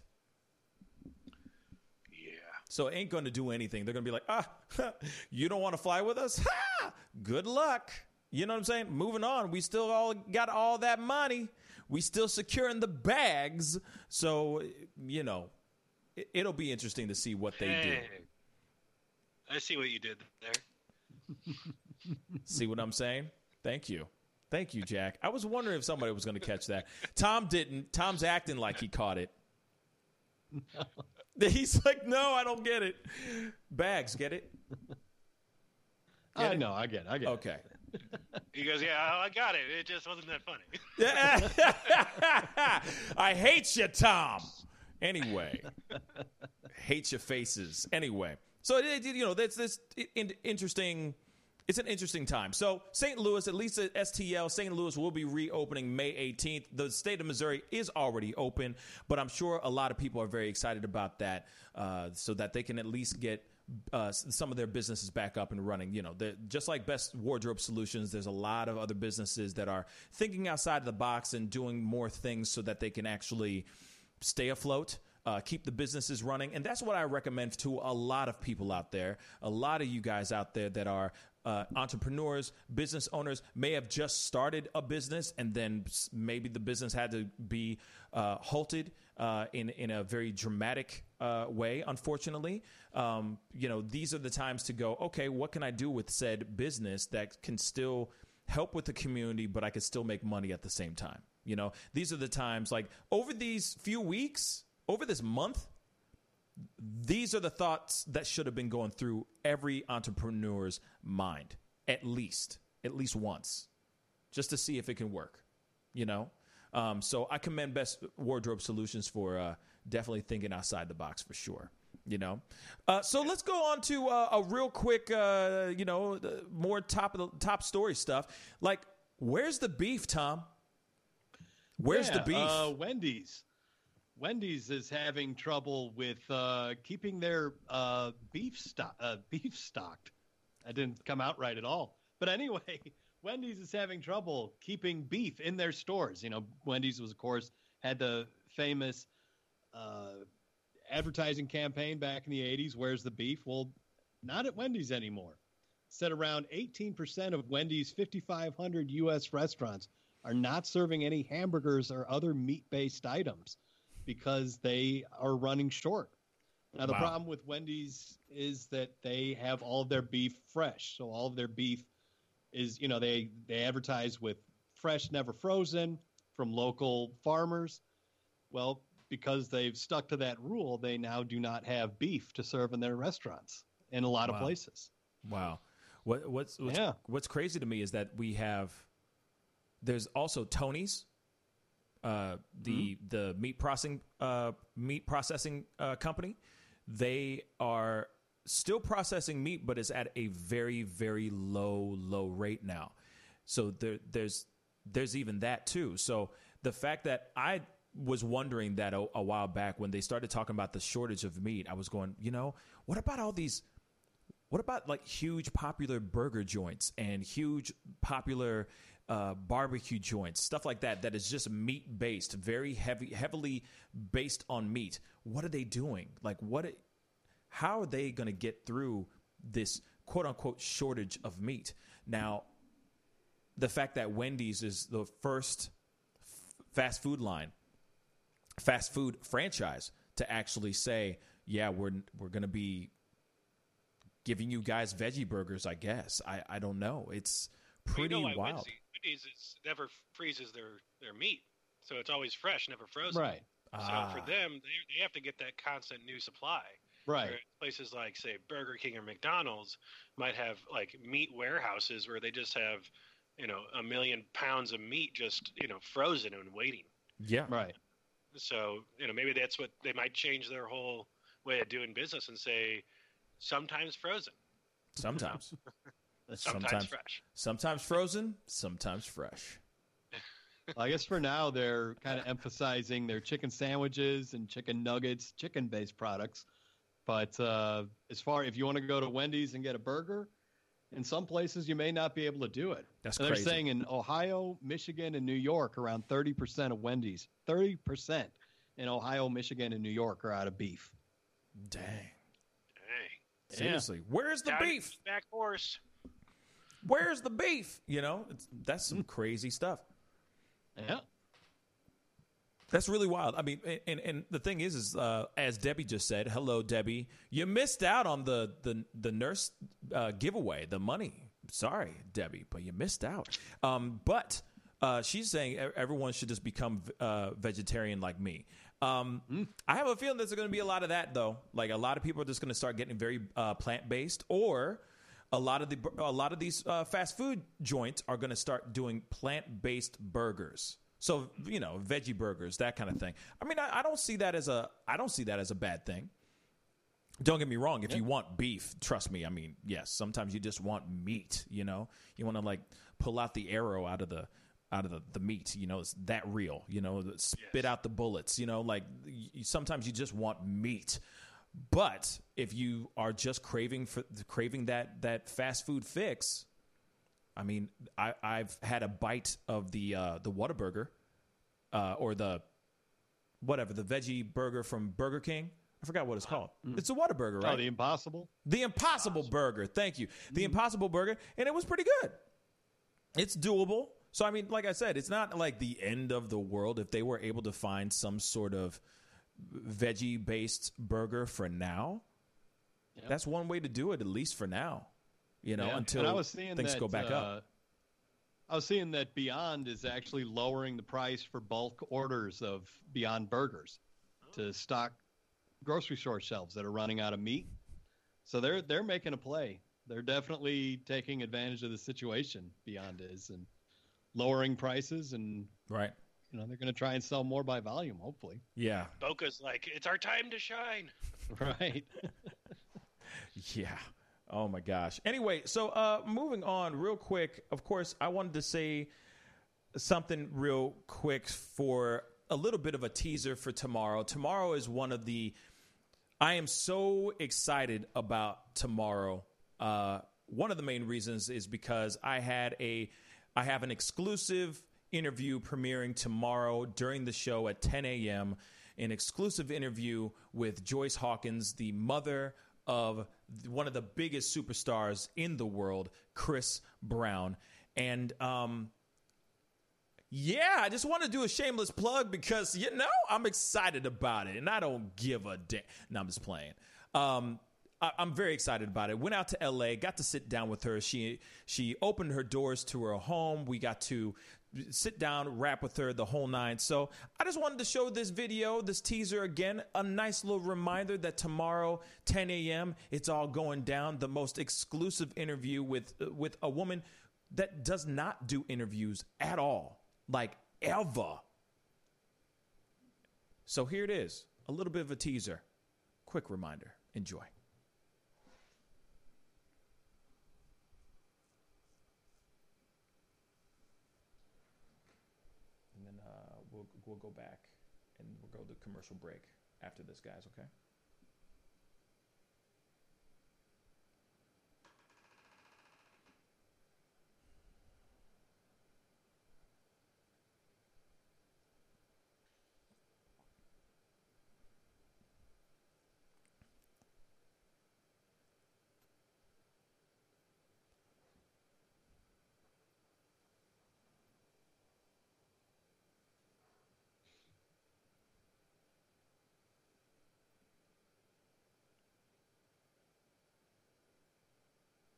[SPEAKER 2] Yeah. So it ain't going to do anything. They're going to be like, ah, *laughs* you don't want to fly with us? Ha! Good luck. You know what I'm saying? Moving on. We still all got all that money. We still securing the bags. So, you know, it, will be interesting to see what they hey,
[SPEAKER 3] do. I see what you did there.
[SPEAKER 2] see what I'm saying? Thank you. Thank you, Jack. I was wondering if somebody was going to catch that. Tom didn't. Tom's acting like he caught it. No. *laughs* He's like, no, I don't get it. Bags, get it?
[SPEAKER 4] Get I know, I get it. I get
[SPEAKER 2] okay.
[SPEAKER 3] it. He goes, yeah, I got it. It just wasn't that funny. *laughs*
[SPEAKER 2] I hate you, Tom. Anyway, hate your faces. Anyway, so you know that's this interesting it's an interesting time. So, St. Louis, at least at STL, St. Louis will be reopening May 18th. The state of Missouri is already open, but I'm sure a lot of people are very excited about that uh, so that they can at least get uh, some of their businesses back up and running. You know, just like Best Wardrobe Solutions, there's a lot of other businesses that are thinking outside of the box and doing more things so that they can actually stay afloat. Uh, keep the businesses running. And that's what I recommend to a lot of people out there, a lot of you guys out there that are uh, entrepreneurs, business owners may have just started a business and then maybe the business had to be uh, halted uh, in in a very dramatic uh, way. Unfortunately, um, you know these are the times to go. Okay, what can I do with said business that can still help with the community, but I could still make money at the same time. You know, these are the times like over these few weeks, over this month, these are the thoughts that should have been going through every entrepreneur's mind, at least, at least once, just to see if it can work. You know, um, so I commend Best Wardrobe Solutions for uh, definitely thinking outside the box for sure. You know, uh, so let's go on to uh, a real quick, uh, you know, more top of the top story stuff. Like, where's the beef, Tom? Where's yeah, the beef?
[SPEAKER 4] Uh, Wendy's. Wendy's is having trouble with uh, keeping their uh, beef stock uh, beef stocked. That didn't come out right at all. But anyway, *laughs* Wendy's is having trouble keeping beef in their stores. You know, Wendy's was of course had the famous uh, advertising campaign back in the 80s. Where's the beef? Well, not at Wendy's anymore. Said around 18% of Wendy's 5,500 U.S. restaurants are not serving any hamburgers or other meat based items because they are running short. Now, the wow. problem with Wendy's is that they have all of their beef fresh. So, all of their beef is, you know, they, they advertise with fresh, never frozen from local farmers. Well, because they've stuck to that rule, they now do not have beef to serve in their restaurants in a lot wow. of places.
[SPEAKER 2] Wow. What, what's what's, yeah. what's crazy to me is that we have there's also Tony's, uh, the mm-hmm. the meat processing uh, meat processing uh, company. They are still processing meat, but it's at a very very low low rate now. So there, there's there's even that too. So the fact that I was wondering that a, a, while back when they started talking about the shortage of meat. I was going, you know, what about all these? What about like huge popular burger joints and huge popular uh, barbecue joints, stuff like that, that is just meat based, very heavy, heavily based on meat. What are they doing? Like, what? How are they going to get through this quote unquote shortage of meat? Now, the fact that Wendy's is the first f- fast food line fast food franchise to actually say, yeah, we're we're going to be giving you guys veggie burgers. I guess I I don't know. It's pretty
[SPEAKER 3] well, you know
[SPEAKER 2] wild.
[SPEAKER 3] Wendy's never freezes their their meat, so it's always fresh, never frozen.
[SPEAKER 4] Right.
[SPEAKER 3] So ah. for them, they they have to get that constant new supply.
[SPEAKER 4] Right.
[SPEAKER 3] places like say Burger King or McDonald's might have like meat warehouses where they just have you know a million pounds of meat just you know frozen and waiting.
[SPEAKER 2] Yeah.
[SPEAKER 4] Right.
[SPEAKER 3] So you know maybe that's what they might change their whole way of doing business and say sometimes frozen.
[SPEAKER 2] Sometimes. *laughs*
[SPEAKER 3] sometimes, sometimes fresh.
[SPEAKER 2] Sometimes frozen. Sometimes fresh.
[SPEAKER 4] well, I guess for now they're kind of emphasizing their chicken sandwiches and chicken nuggets, chicken-based products. But uh, as far if you want to go to Wendy's and get a burger, in some places you may not be able to do it.
[SPEAKER 2] That's
[SPEAKER 4] and
[SPEAKER 2] they're
[SPEAKER 4] saying in Ohio, Michigan, and New York, around 30% of Wendy's, 30% in Ohio, Michigan, and New York are out of beef.
[SPEAKER 2] Dang.
[SPEAKER 3] Dang.
[SPEAKER 2] Seriously, yeah. where's the beef?
[SPEAKER 3] Back horse.
[SPEAKER 2] Where's the beef? You know, that's some crazy stuff.
[SPEAKER 4] Yeah.
[SPEAKER 2] That's really wild. I mean, and and the thing is, is uh, as Debbie just said, hello, Debbie. You missed out on the the the nurse uh, giveaway, the money. Sorry, Debbie, but you missed out. Um, but uh, she's saying everyone should just become uh, vegetarian like me. Um, mm. I have a feeling there's going to be a lot of that though. Like a lot of people are just going to start getting very uh, plant based, or a lot of the a lot of these uh, fast food joints are going to start doing plant based burgers. So you know, veggie burgers, that kind of thing. I mean, I, I, don't see that as a I don't see that as a bad thing. Don't get me wrong. If yeah. you want beef, trust me. I mean, yes. Sometimes you just want meat. You know, you want to like pull out the arrow out of the out of the, the meat. You know, it's that real. You know, spit yes. out the bullets. You know, like sometimes you just want meat. But if you are just craving for craving that that fast food fix, I mean, I, I've had a bite of the uh, the Whataburger, uh, or the whatever the veggie burger from Burger King. I forgot what it's called. Mm. It's a Whataburger, right?
[SPEAKER 4] Oh, the Impossible.
[SPEAKER 2] The Impossible, Impossible. Burger. Thank you. The mm. Impossible Burger, and it was pretty good. It's doable. So I mean, like I said, it's not like the end of the world if they were able to find some sort of veggie based burger for now. Yep. That's one way to do it, at least for now. You know, yeah. until I was seeing things that, go back uh, up.
[SPEAKER 4] I was seeing that Beyond is actually lowering the price for bulk orders of Beyond Burgers to stock grocery store shelves that are running out of meat. So they're they're making a play. They're definitely taking advantage of the situation. Beyond is and lowering prices and
[SPEAKER 2] right.
[SPEAKER 4] You know they're going to try and sell more by volume. Hopefully.
[SPEAKER 2] Yeah.
[SPEAKER 3] Boca's like it's our time to shine. *laughs*
[SPEAKER 4] Right. *laughs*
[SPEAKER 2] yeah. Oh my gosh. Anyway, so uh, moving on real quick. Of course, I wanted to say something real quick for a little bit of a teaser for tomorrow. Tomorrow is one of the. I am so excited about tomorrow. Uh, one of the main reasons is because I had a, I have an exclusive interview premiering tomorrow during the show at 10 a.m. An exclusive interview with Joyce Hawkins, the mother of one of the biggest superstars in the world, Chris Brown. And um, yeah, I just want to do a shameless plug because you know I'm excited about it, and I don't give a damn. No, I'm just playing. Um, I, am very excited about it. Went out to L.A., got to sit down with her. She she opened her doors to her home. We got to sit down, rap with her, the whole nine. So I just wanted to show this video, this teaser again, a nice little reminder that tomorrow, 10 a.m., it's all going down. The most exclusive interview with with a woman that does not do interviews at all like ever. So here it is a little bit of a teaser. Quick reminder. Enjoy. And then uh, we'll, go back and we'll go to commercial break after this, guys, okay?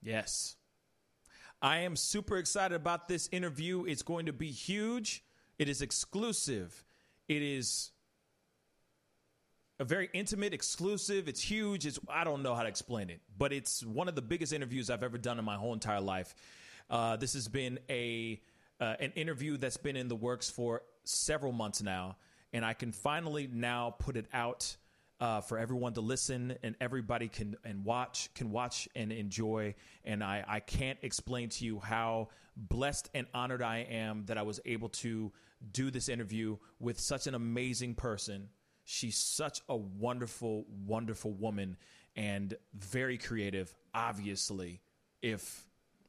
[SPEAKER 2] Yes. I am super excited about this interview. It's going to be huge. It is exclusive. It is a very intimate, exclusive. It's huge. It's I don't know how to explain it, but it's one of the biggest interviews I've ever done in my whole entire life. Uh, this has been a uh, an interview that's been in the works for several months now, and I can finally now put it out uh, for everyone to listen and everybody can and watch can watch and enjoy. And I, I can't explain to you how blessed and honored I am that I was able to do this interview with such an amazing person. She's such a wonderful, wonderful woman and very creative. Obviously, if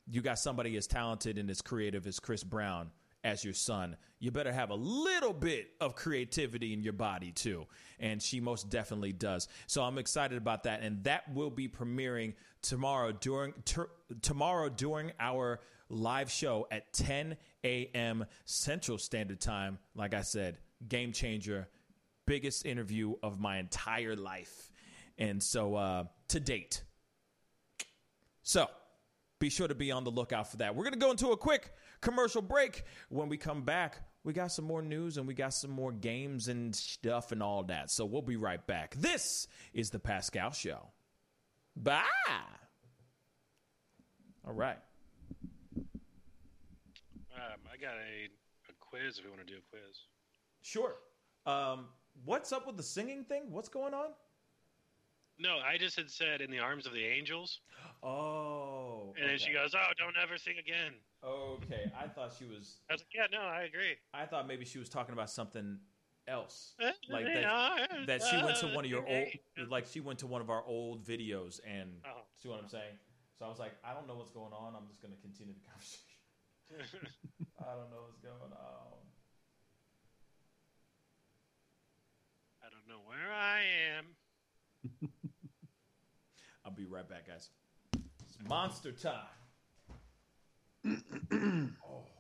[SPEAKER 2] you got somebody as talented and as creative as Chris Brown, as your son, you better have a little bit of creativity in your body too. And she most definitely does. So I'm excited about that. And that will be premiering tomorrow during tomorrow during our live show at 10 a.m. Central Standard Time. Like I said, game changer, biggest interview of my entire life. And so uh, to date. So be sure to be on the lookout for that. We're going to go into a quick commercial break. When we come back, we got some more news and we got some more games and stuff and all that. So we'll be right back. This is the Pascal Show. Bye. All right.
[SPEAKER 3] Um, I got a, a quiz if we want to do a quiz.
[SPEAKER 2] Sure. Um, what's up with the singing thing? What's going on?
[SPEAKER 3] No, I just had said in the arms of the angels.
[SPEAKER 2] Oh.
[SPEAKER 3] And okay. then she goes, "Oh, don't ever sing again."
[SPEAKER 2] Okay, I thought she was.
[SPEAKER 3] I was like, "Yeah, no, I agree."
[SPEAKER 2] I thought maybe she was talking about something else, *laughs* like that. that she went to uh, one of your old, like she went to one of our old videos, and oh. see what I'm saying. So I was like, I don't know what's going on. I'm just going to continue the *laughs* conversation. *laughs* I don't know what's going on.
[SPEAKER 3] I don't know where I am.
[SPEAKER 2] I'll be right back, guys. It's monster time. Oh.